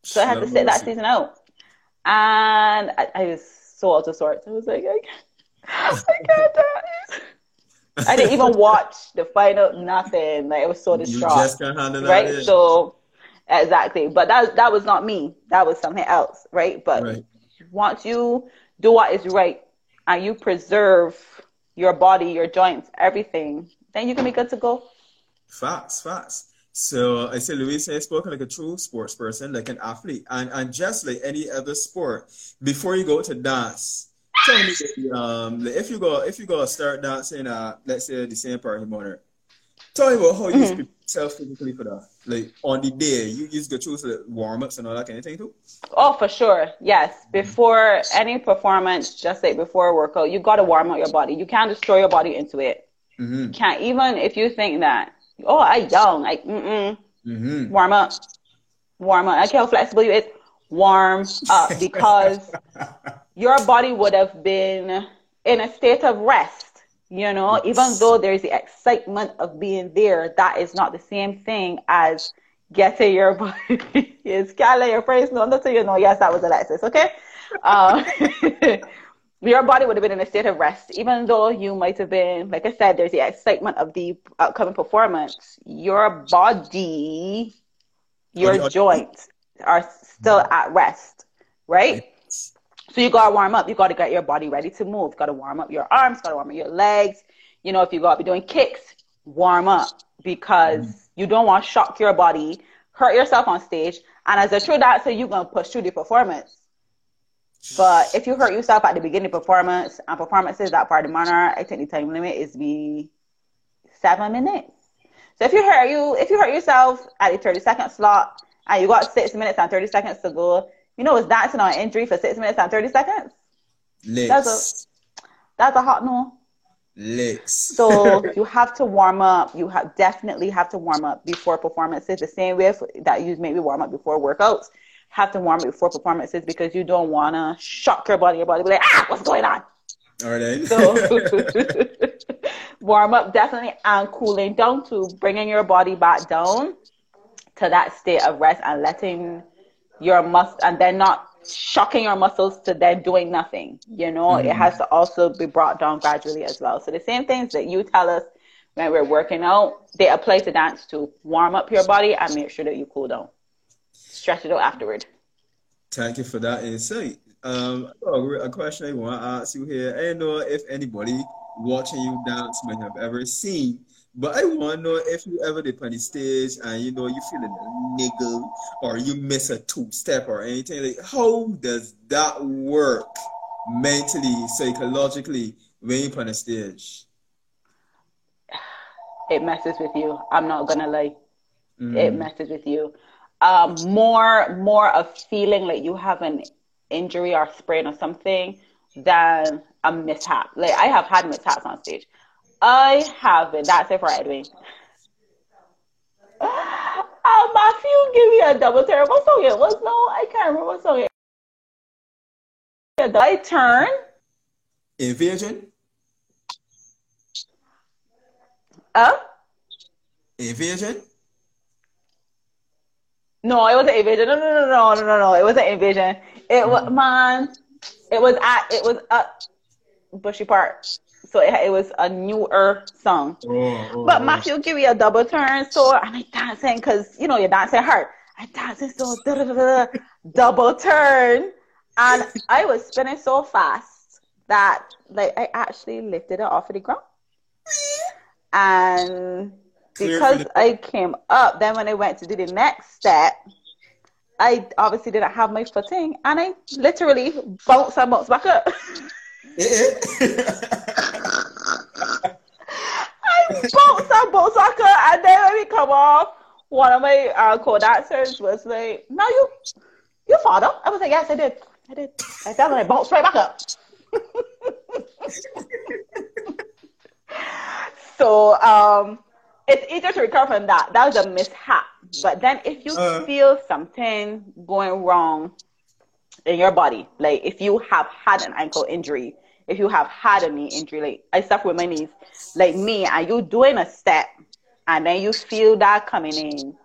So I had to sit that season out, and I, I was so out of sorts. I was like, I can't, I can't do it. I didn't even watch the final, nothing. Like I was so distraught. You just can't handle right? So exactly, but that that was not me. That was something else, right? But right. once you do what is right and you preserve your body, your joints, everything, then you can be good to go. Facts, facts. So I say Louise has spoken like a true sports person, like an athlete, and and just like any other sport. Before you go to dance, tell me um if you go if you go start dancing uh let's say the same Party Monarch. Tell me about how you mm-hmm. yourself physically for that. Like on the day, you use the choose like, warm ups and all that kind of thing too. Oh, for sure. Yes. Before any performance, just like before a workout, you gotta warm up your body. You can't destroy your body into it. Mm-hmm. You can't even if you think that oh, I young. Like, mm-mm. Mm-hmm. Warm up. Warm up. I care how flexible you is. Warm up because your body would have been in a state of rest. You know, even though there's the excitement of being there, that is not the same thing as getting your body. it's Carla, your praise. No, not so you know. Yes, that was Alexis. Okay. Um, your body would have been in a state of rest, even though you might have been, like I said, there's the excitement of the upcoming performance. Your body, your joints are still at rest, right? So you gotta warm up. You gotta get your body ready to move. You gotta warm up your arms. Gotta warm up your legs. You know, if you gotta be doing kicks, warm up because mm. you don't want to shock your body, hurt yourself on stage. And as a true dancer, you're gonna push through the performance. But if you hurt yourself at the beginning of performance and performances that part of the monarch, I think the time limit is be seven minutes. So if you hurt you if you hurt yourself at the thirty second slot and you got six minutes and thirty seconds to go, you know it's dancing on injury for six minutes and thirty seconds. Licks. That's a that's a hot no. Licks. so you have to warm up. You have definitely have to warm up before performances. The same way that you maybe warm up before workouts have to warm up before performances because you don't want to shock your body. Your body be like, ah, what's going on? All right. So warm up definitely and cooling down to bringing your body back down to that state of rest and letting your muscle and then not shocking your muscles to then doing nothing. You know, mm-hmm. it has to also be brought down gradually as well. So the same things that you tell us when we're working out, they apply to dance to warm up your body and make sure that you cool down stretch it out afterward. Thank you for that insight. Um, a question I want to ask you here. I don't know if anybody watching you dance might have ever seen, but I want to know if you ever did on the stage and you know you feeling a niggle or you miss a two step or anything. Like, how does that work mentally, psychologically when you're on a stage? It messes with you. I'm not gonna lie. Mm. It messes with you um, more more of feeling like you have an injury or sprain or something than a mishap. Like I have had mishaps on stage. I have been. That's it for Edwin. Um, Matthew give me a double turn. What song it was? No, I can't remember what song it. I turn. Invasion. Uh. Invasion. No, it wasn't Invasion. No, no, no, no, no, no, no. It wasn't Invasion. It was mm-hmm. man. It was at. It was at Bushy Park. So it, it was a newer song. Oh, oh, but Matthew give me a double turn. So I'm I dancing because you know you're dancing hard. I dancing so da, da, da, double turn, and I was spinning so fast that like I actually lifted it off of the ground. And because I came up, then when I went to do the next step, I obviously didn't have my footing and I literally bounced and bounced back up. I bounced and bounced back up and then when we come off, one of my uh, co-dancers was like, no, you, you father. I was like, yes, I did. I did. I did. And I bounced right back up. so um, it's easier to recover from that. That was a mishap. But then if you uh, feel something going wrong in your body, like if you have had an ankle injury, if you have had a knee injury, like I suffer with my knees, like me, and you doing a step and then you feel that coming in,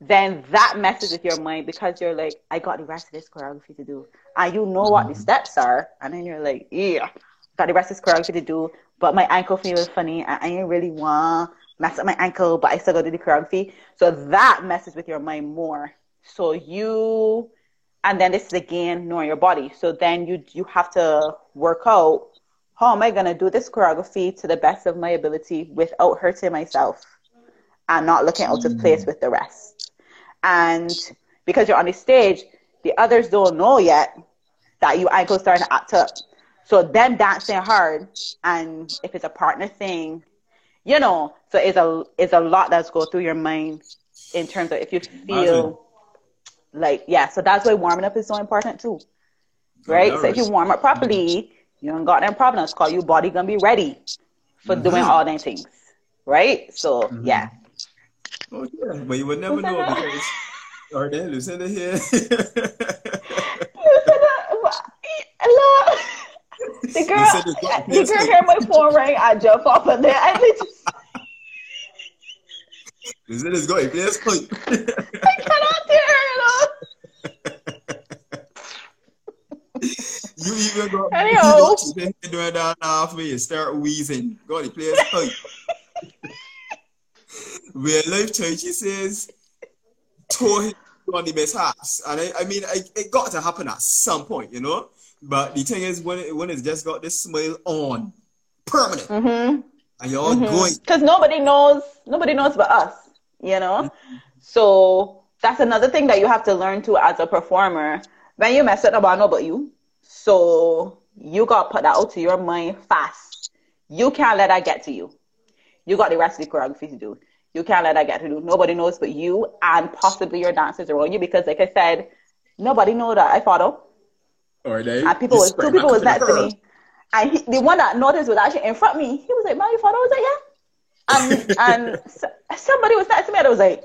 then that messes with your mind because you're like, I got the rest of this choreography to do. And you know what the mm-hmm. steps are. And then you're like, yeah, got the rest of this choreography to do, but my ankle feels funny. I, I ain't really want mess up my ankle, but I still to do the choreography. So that messes with your mind more. So you, and then this is again knowing your body. So then you you have to work out how am I gonna do this choreography to the best of my ability without hurting myself and not looking out of place with the rest. And because you're on the stage, the others don't know yet that your ankle's starting to act up. So them dancing hard, and if it's a partner thing, you know, so it's a it's a lot that's go through your mind in terms of if you feel like yeah. So that's why warming up is so important too, right? So if you warm up properly, you don't got them problems. Call your body gonna be ready for mm-hmm. doing all them things, right? So mm-hmm. yeah. Oh yeah, but you would never know because are they Lucinda here? Lucinda, the girl, the girl hear my phone ring. I jump off of there. I literally. Is it as good? Let's play. I cannot hear it. you even go. Anyhow, you go doing that for. Start wheezing. Go to place play. Where Life Church he says, tore him on the best house, and I, I mean, I, it got to happen at some point, you know. But the thing is, when it, when it's just got this smile on, permanent, mm-hmm. and you're mm-hmm. going because nobody knows, nobody knows but us, you know. Mm-hmm. So that's another thing that you have to learn to as a performer. When you mess it up, nobody know but you. So you got to put that out to your mind fast. You can't let that get to you. You got the rest of the choreography to do. You can't let that get to you. Nobody knows but you and possibly your dancers around you because, like I said, nobody know that I follow. Or they and people was two people was next to me, and he, the one that noticed was actually in front of me. He was like, "Man, you follow?" I was like, "Yeah." Um, um, and and somebody was next to me, and I was like,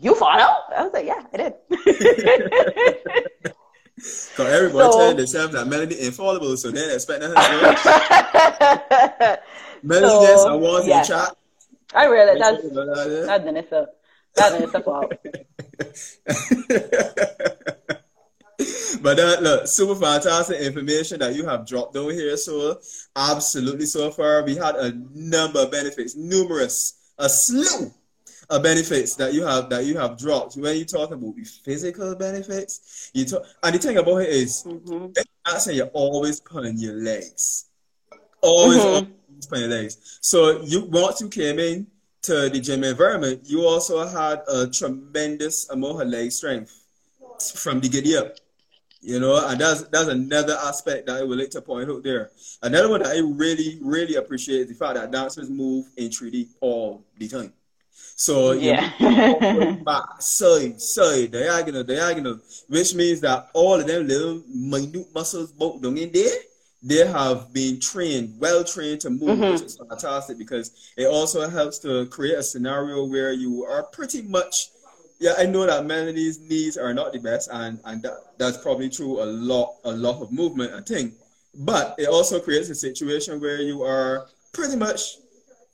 "You follow?" I was like, "Yeah, I did." so everybody so, telling themselves that Melody infallible, so they expect nothing. Melody so, gets awards yeah. in chat. I really that's that's Vanessa. That's Vanessa fault. but uh, look, super fantastic information that you have dropped over here. So absolutely, so far we had a number of benefits, numerous, a slew of benefits that you have that you have dropped. When you talk about the physical benefits, you talk, and the thing about it is, mm-hmm. not saying you're always pulling your legs, always, mm-hmm. always pulling your legs. So you once you came in to the gym environment, you also had a tremendous amount of leg strength from the giddy up. You know, and that's that's another aspect that I would like to point out there. Another one that I really, really appreciate is the fact that dancers move in 3D all the time. So yeah, back, side, side, diagonal, diagonal, which means that all of them little minute muscles both down in there, they have been trained, well trained to move, mm-hmm. which is fantastic because it also helps to create a scenario where you are pretty much yeah, I know that Melaney's knees are not the best, and and that, that's probably true a lot a lot of movement I think. But it also creates a situation where you are pretty much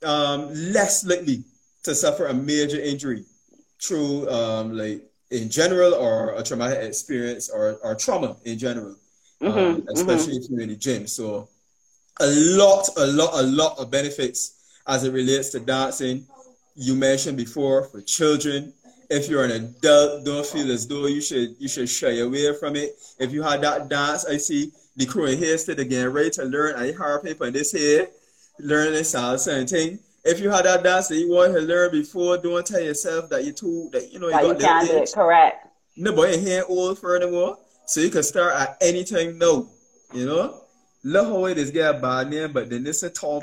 um, less likely to suffer a major injury through um, like in general or a traumatic experience or, or trauma in general, mm-hmm, um, especially mm-hmm. if you're in the gym. So a lot, a lot, a lot of benefits as it relates to dancing. You mentioned before for children, if you're an adult, don't feel as though you should you should shy away from it. If you had that dance, I see the crew in here still again ready to learn I hard paper in this here, learning salsa and thing. If you had that dance that you want to learn before, don't tell yourself that you're too that you know you, got you can't do it. Correct. No, but you ain't old furthermore, so you can start at any time now. You know, love how it is get a bad name, but then this a Tom.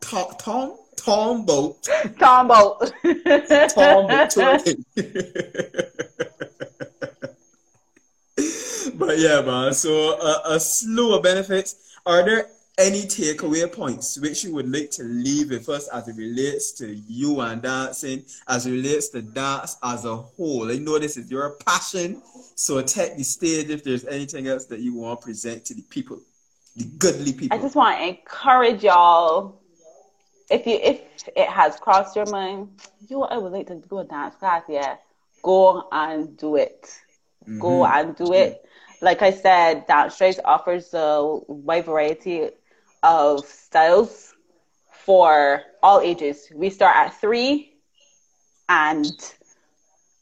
Tom Tom Tombo. Tombo. Tombo twerking. but yeah, man. So uh, a slew of benefits. Are there any takeaway points which you would like to leave with us as it relates to you and dancing, as it relates to dance as a whole? I know this is your passion, so take the stage if there's anything else that you want to present to the people, the goodly people. I just want to encourage y'all. If you if it has crossed your mind, you I would like to go dance class, yeah, go and do it. Mm-hmm. Go and do it. Like I said, Dance Strides offers a wide variety of styles for all ages. We start at three, and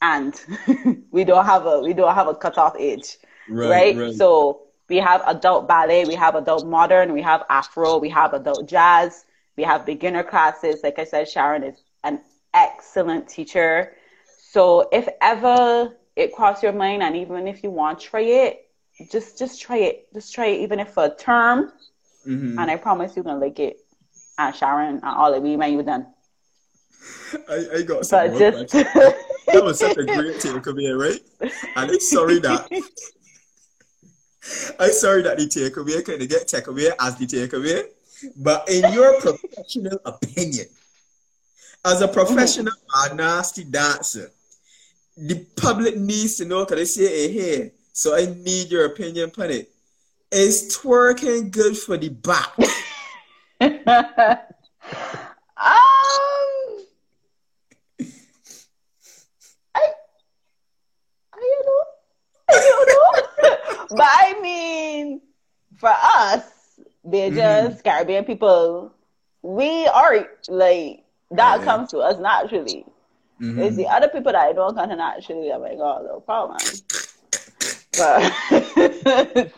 and we don't have a we don't have a cutoff age, right, right? right? So we have adult ballet, we have adult modern, we have Afro, we have adult jazz, we have beginner classes. Like I said, Sharon is an excellent teacher. So if ever it cross your mind, and even if you want to try it, just just try it. Just try it, even if for a term Mm-hmm. And I promise you're gonna like it. And Sharon and all of you when you done. I, I got some but just that was such a great takeaway, right? And I'm sorry that I'm sorry that the takeaway kind of get takeaway as the takeaway. But in your professional opinion, as a professional mm-hmm. nasty dancer, the public needs to know, can I say it here? So I need your opinion on it. Is twerking good for the back? um, I, I don't know. I don't know. but I mean, for us, just mm-hmm. Caribbean people, we are like that yeah. comes to us naturally. Mm-hmm. It's the other people that I don't kind of naturally. I'm like, oh, no problem. But,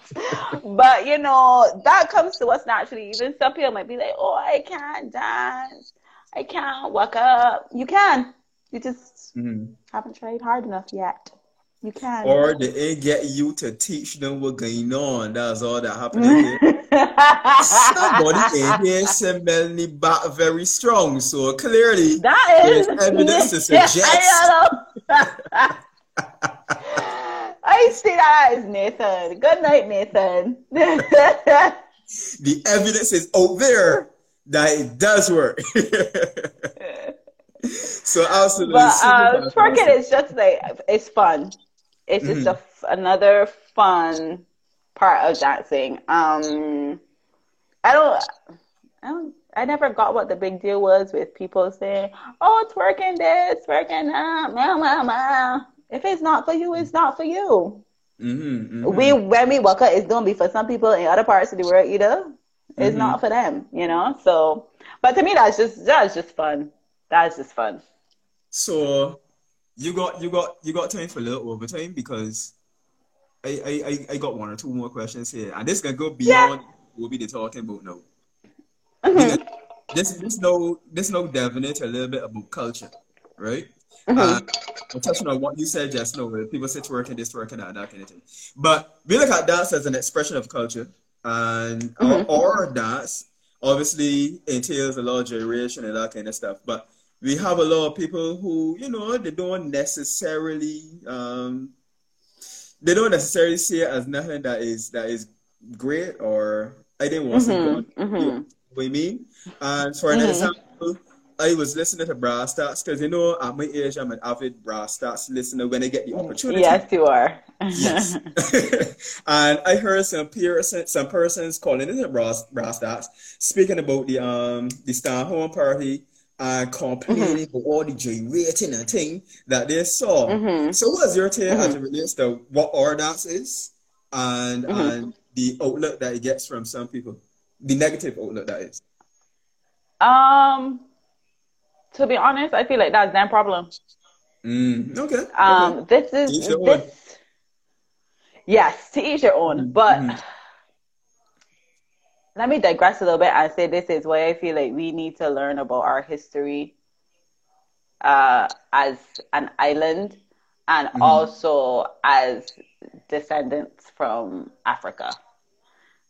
but you know, that comes to us naturally. Even some people might be like, oh, I can't dance. I can't walk up. You can. You just mm-hmm. haven't tried hard enough yet. You can. Or they get you to teach them what's going on. That's all that happening Somebody in here smell me back very strong. So clearly, that is evidence to suggest. I see that as Nathan. Good night, Nathan. the evidence is out there that it does work. so absolutely. But um, twerking is just like it's fun. It's mm-hmm. just a, another fun part of dancing. Um, I don't. I don't. I never got what the big deal was with people saying, "Oh, twerking this, twerking that, meow, meow, meow." If it's not for you, it's not for you. Mm-hmm, mm-hmm. We when we work out, it's gonna be for some people in other parts of the world either. It's mm-hmm. not for them, you know. So, but to me, that's just that's just fun. That's just fun. So, you got you got you got time for a little overtime because I I I got one or two more questions here, and this can go beyond yeah. what we be talking about now. Mm-hmm. This this no this no definite a little bit about culture, right? Mm-hmm. Uh, touching on what you said just now, where people say twerking this, twerking that, that kind of thing. But we look at dance as an expression of culture, and mm-hmm. dance obviously entails a lot of gyration and that kind of stuff. But we have a lot of people who, you know, they don't necessarily, um, they don't necessarily see it as nothing that is that is great or I didn't want mm-hmm. to. Mm-hmm. What I mean? And for an mm-hmm. example, I was listening to Brass Tacks because you know at my age I'm an avid Brass Tacks listener when I get the opportunity. Yes, you are. yes. and I heard some person, some persons calling it Brass Brass Tacks speaking about the um the Star Home party and complaining mm-hmm. about all the gyrating and thing that they saw. Mm-hmm. So what's your take mm-hmm. as it relates to what our dance is and mm-hmm. and the outlook that it gets from some people? The negative outlook that is. Um to be honest, I feel like that's their problem. Mm, okay. Um, okay. this is this. Yes, to each your own. But mm. Let me digress a little bit and say this is why I feel like we need to learn about our history uh, as an island and mm. also as descendants from Africa.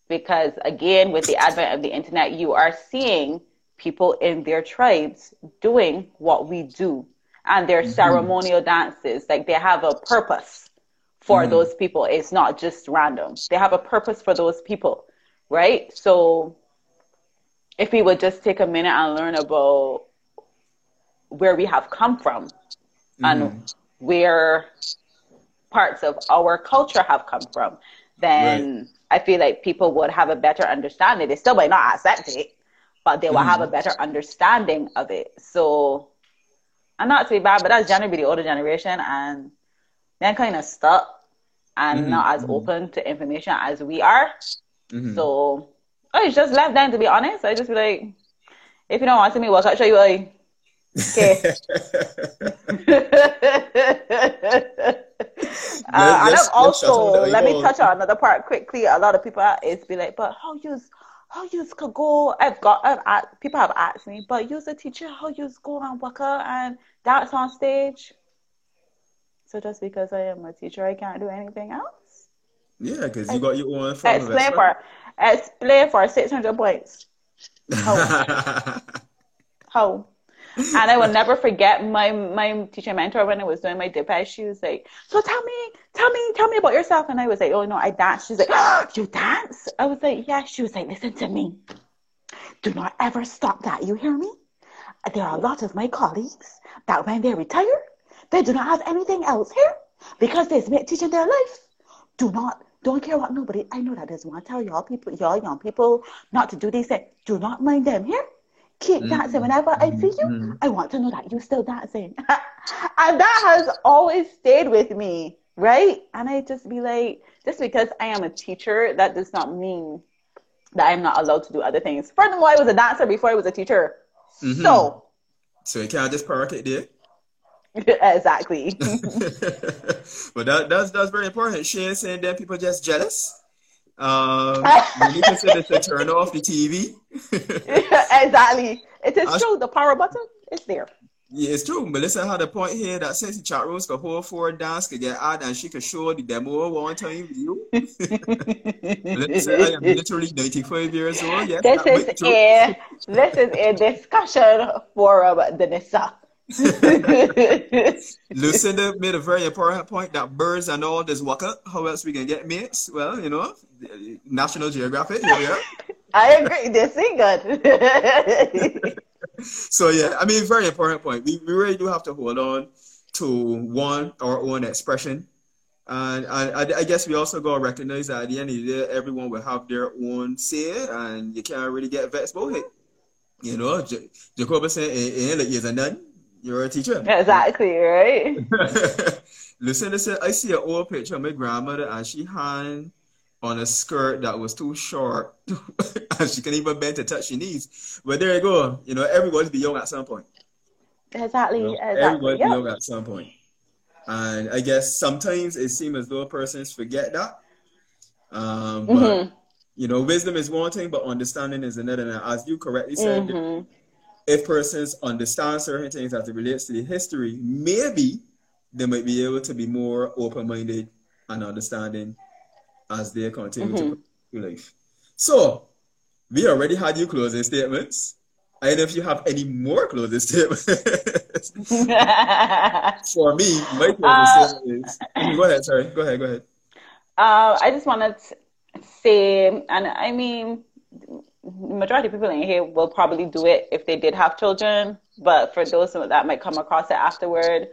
Because again, with the advent of the internet, you are seeing people in their tribes doing what we do and their mm-hmm. ceremonial dances like they have a purpose for mm. those people it's not just random they have a purpose for those people right? So if we would just take a minute and learn about where we have come from mm-hmm. and where parts of our culture have come from, then right. I feel like people would have a better understanding. They still might not accept it, but they will mm-hmm. have a better understanding of it. So, I'm not to be bad, but that's generally the older generation, and they're kind of stuck and mm-hmm. not as open to information as we are. Mm-hmm. So, I just left them to be honest. I just be like, if you don't want to me, work, I'll show you. Like, Okay. uh, and also let me touch on another part quickly. A lot of people is be like, but how use how you could go? I've got I've, people have asked me, but use a teacher how you go and work out and dance on stage. So just because I am a teacher, I can't do anything else. Yeah, because you got your own. Explain for explain for six hundred points. How? how? and I will never forget my my teacher mentor when I was doing my DPED. She was like, "So tell me, tell me, tell me about yourself." And I was like, "Oh no, I dance." She's like, oh, "You dance?" I was like, "Yeah." She was like, "Listen to me. Do not ever stop that. You hear me? There are a lot of my colleagues that when they retire, they do not have anything else here because they've been teaching their life. Do not." Don't care what nobody. I know that there's one tell y'all people, y'all young people, not to do these things. Do not mind them here keep mm-hmm. dancing. Whenever I see you, mm-hmm. I want to know that you're still dancing. and that has always stayed with me, right? And I just be like, just because I am a teacher, that does not mean that I'm not allowed to do other things. Furthermore, I was a dancer before I was a teacher. Mm-hmm. So. So you can't just park it there? exactly. but that, that's that's very important. She ain't saying that people just jealous. Um, you consider to turn off the TV. exactly. It is true. The power button is there. Yeah, it's true. Melissa had a point here that since the chat rooms could hold for dance could get out and she could show the demo one time view. Melissa, I am literally 95 years old. Yes, this is a this is a discussion forum, Denisa. Lucinda made a very important point that birds and all this waka. How else we can get mates? Well, you know, National Geographic. Yeah, I agree. This is good. so yeah, I mean, very important point. We, we really do have to hold on to one our own expression. And, and I, I, guess we also gotta recognize that at the end of the day, everyone will have their own say, and you can't really get vexed about it. You know, J- Jacob said, "It ain't like you're done." You're a teacher. Exactly, right? Lucinda said, I see an old picture of my grandmother and she hung on a skirt that was too short and she can't even bend to touch her knees. But there you go. You know, everybody's be young at some point. Exactly. You know, exactly. Everybody's yep. young at some point. And I guess sometimes it seems as though persons forget that. Um, but, mm-hmm. you know, wisdom is one thing, but understanding is another. And as you correctly said, mm-hmm if persons understand certain things as it relates to the history, maybe they might be able to be more open minded and understanding as they continue mm-hmm. to life. So, we already had your closing statements. I don't know if you have any more closing statements. For me, my closing uh, statement is go ahead, sorry, go ahead, go ahead. Uh, I just wanted to say, and I mean, majority of people in here will probably do it if they did have children. But for those that might come across it afterward,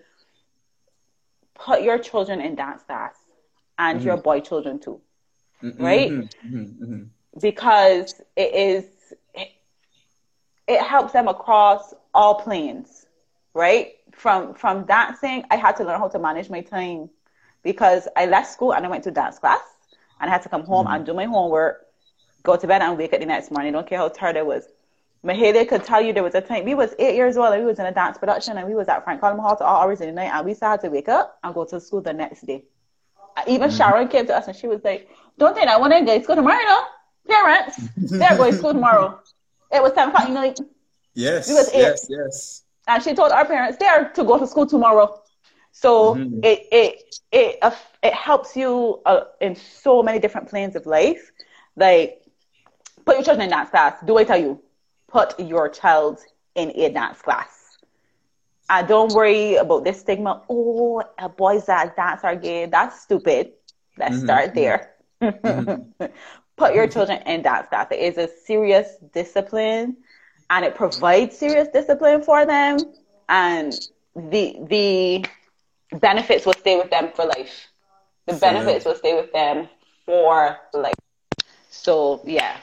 put your children in dance class and mm-hmm. your boy children too, mm-hmm. right? Mm-hmm. mm-hmm. Because it is, it, it helps them across all planes, right? From from dancing, I had to learn how to manage my time because I left school and I went to dance class and I had to come home mm-hmm. and do my homework go to bed and wake up the next morning. Don't care how tired I was. Mahele could tell you there was a time we was eight years old and we was in a dance production and we was at Frank Collymore Hall to all hours in the night and we still had to wake up and go to school the next day. Even mm-hmm. Sharon came to us and she was like, "Don't think I want to go to school tomorrow, know? Parents, they're going to school tomorrow." It was ten o'clock, you know. Like, yes, it was eight. yes, yes. And she told our parents they are to go to school tomorrow. So mm-hmm. it it it uh, it helps you uh, in so many different planes of life. Like Put your children in dance class. Do I tell you? Put your child in a dance class. And don't worry about this stigma. Oh, a boys that dance are gay. That's stupid. Let's mm-hmm. start there. Mm-hmm. put your children in dance class. It is a serious discipline and it provides serious discipline for them and the the benefits will stay with them for life. The benefits will stay with them for life. So yeah.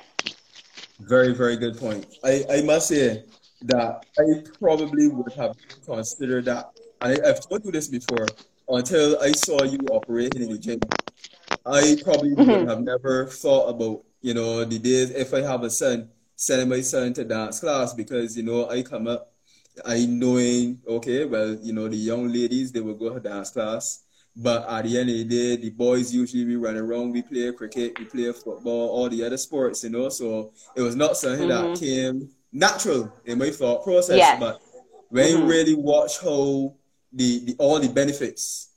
Very, very good point. I, I must say that I probably would have considered that and I, have told you this before, until I saw you operating in the gym, I probably mm-hmm. would have never thought about, you know, the days if I have a son, sending my son to dance class because, you know, I come up, I knowing, okay, well, you know, the young ladies, they will go to dance class. But at the end of the day, the boys usually we run around, we play cricket, we play football, all the other sports, you know. So it was not something mm-hmm. that came natural in my thought process. Yes. But when mm-hmm. you really watch how the, the all the benefits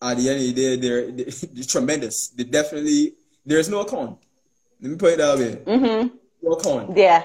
at the end of the day, they're, they're, they're tremendous. They definitely there's no con. Let me put it that way. Mm-hmm. No con. Yeah.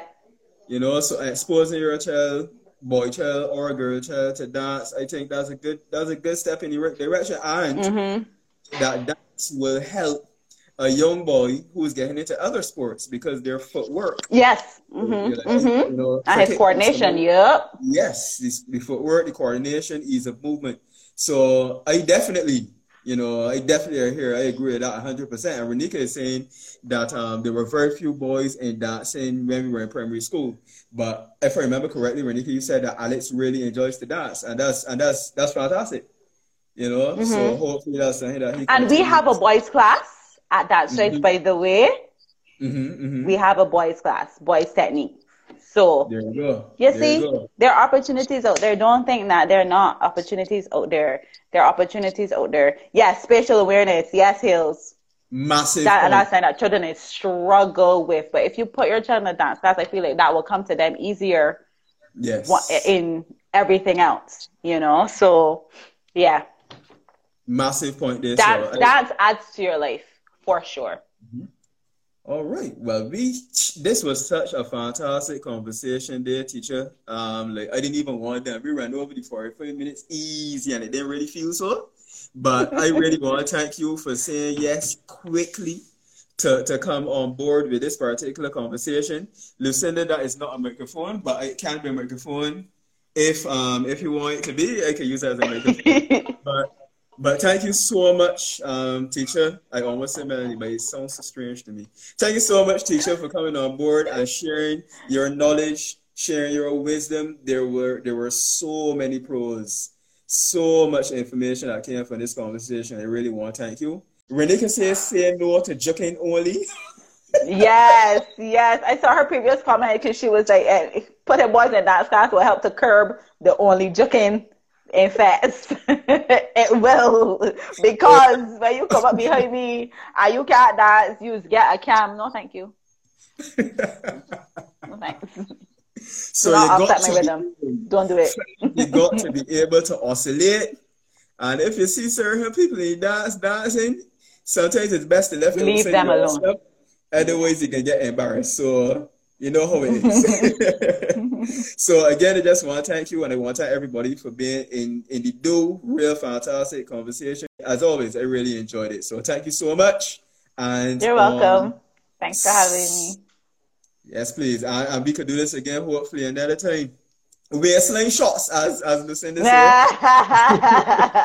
You know, so exposing your child, boy child or girl child to dance, I think that's a good that's a good step in the right direction, and mm-hmm. that dance will help a young boy who's getting into other sports because their footwork. Yes. Mm-hmm. Know, mm-hmm. You know, and his coordination. Yep. Yes, this, the footwork, the coordination, ease of movement. So I definitely, you know, I definitely here. I agree with that 100. percent And Renika is saying that um, there were very few boys in that dancing when we were in primary school. But if I remember correctly, Renika, you said that Alex really enjoys to dance, and that's and that's that's fantastic. You know, mm-hmm. so hopefully that's something that he. And we have a boys class at that church, mm-hmm. by the way. Mm-hmm, mm-hmm. We have a boys class, boys technique. So there you go. You there see, you there are opportunities out there. Don't think that there are not opportunities out there. There are opportunities out there. Yes, spatial awareness. Yes, hills. Massive. That, that's something that children is struggle with. But if you put your child in a dance class, I feel like that will come to them easier. Yes. In everything else, you know. So, yeah. Massive point there. That so that adds to your life for sure. Mm-hmm. All right. Well, we this was such a fantastic conversation there, teacher. Um, like I didn't even want them. We ran over the 45 minutes easy and it didn't really feel so. But I really want to thank you for saying yes quickly to, to come on board with this particular conversation. Lucinda, that is not a microphone, but it can be a microphone. If um if you want it to be, I can use it as a microphone. but but thank you so much, um, teacher. I almost said Melaney, but it sounds so strange to me. Thank you so much, teacher, for coming on board and sharing your knowledge, sharing your wisdom. There were there were so many pros, so much information that came from this conversation. I really want to thank you. Renika say say no to joking only. yes, yes. I saw her previous comment because she was like, eh, putting boys in dance class will help to curb the only joking in fact, it will because when you come up behind me and you can't dance, you get a cam. No, thank you. no thanks. So you got to rhythm. Don't do it. you got to be able to oscillate. And if you see certain people in dance dancing, sometimes it's best to let leave them alone. Stuff. Otherwise, you can get embarrassed. So you know how it is. so again, I just want to thank you and I want to thank everybody for being in, in the do real fantastic conversation. As always, I really enjoyed it. So thank you so much. And you're welcome. Um, Thanks for having me. Yes, please. And, and we could do this again hopefully another time. We're sling shots as as Lucinda said.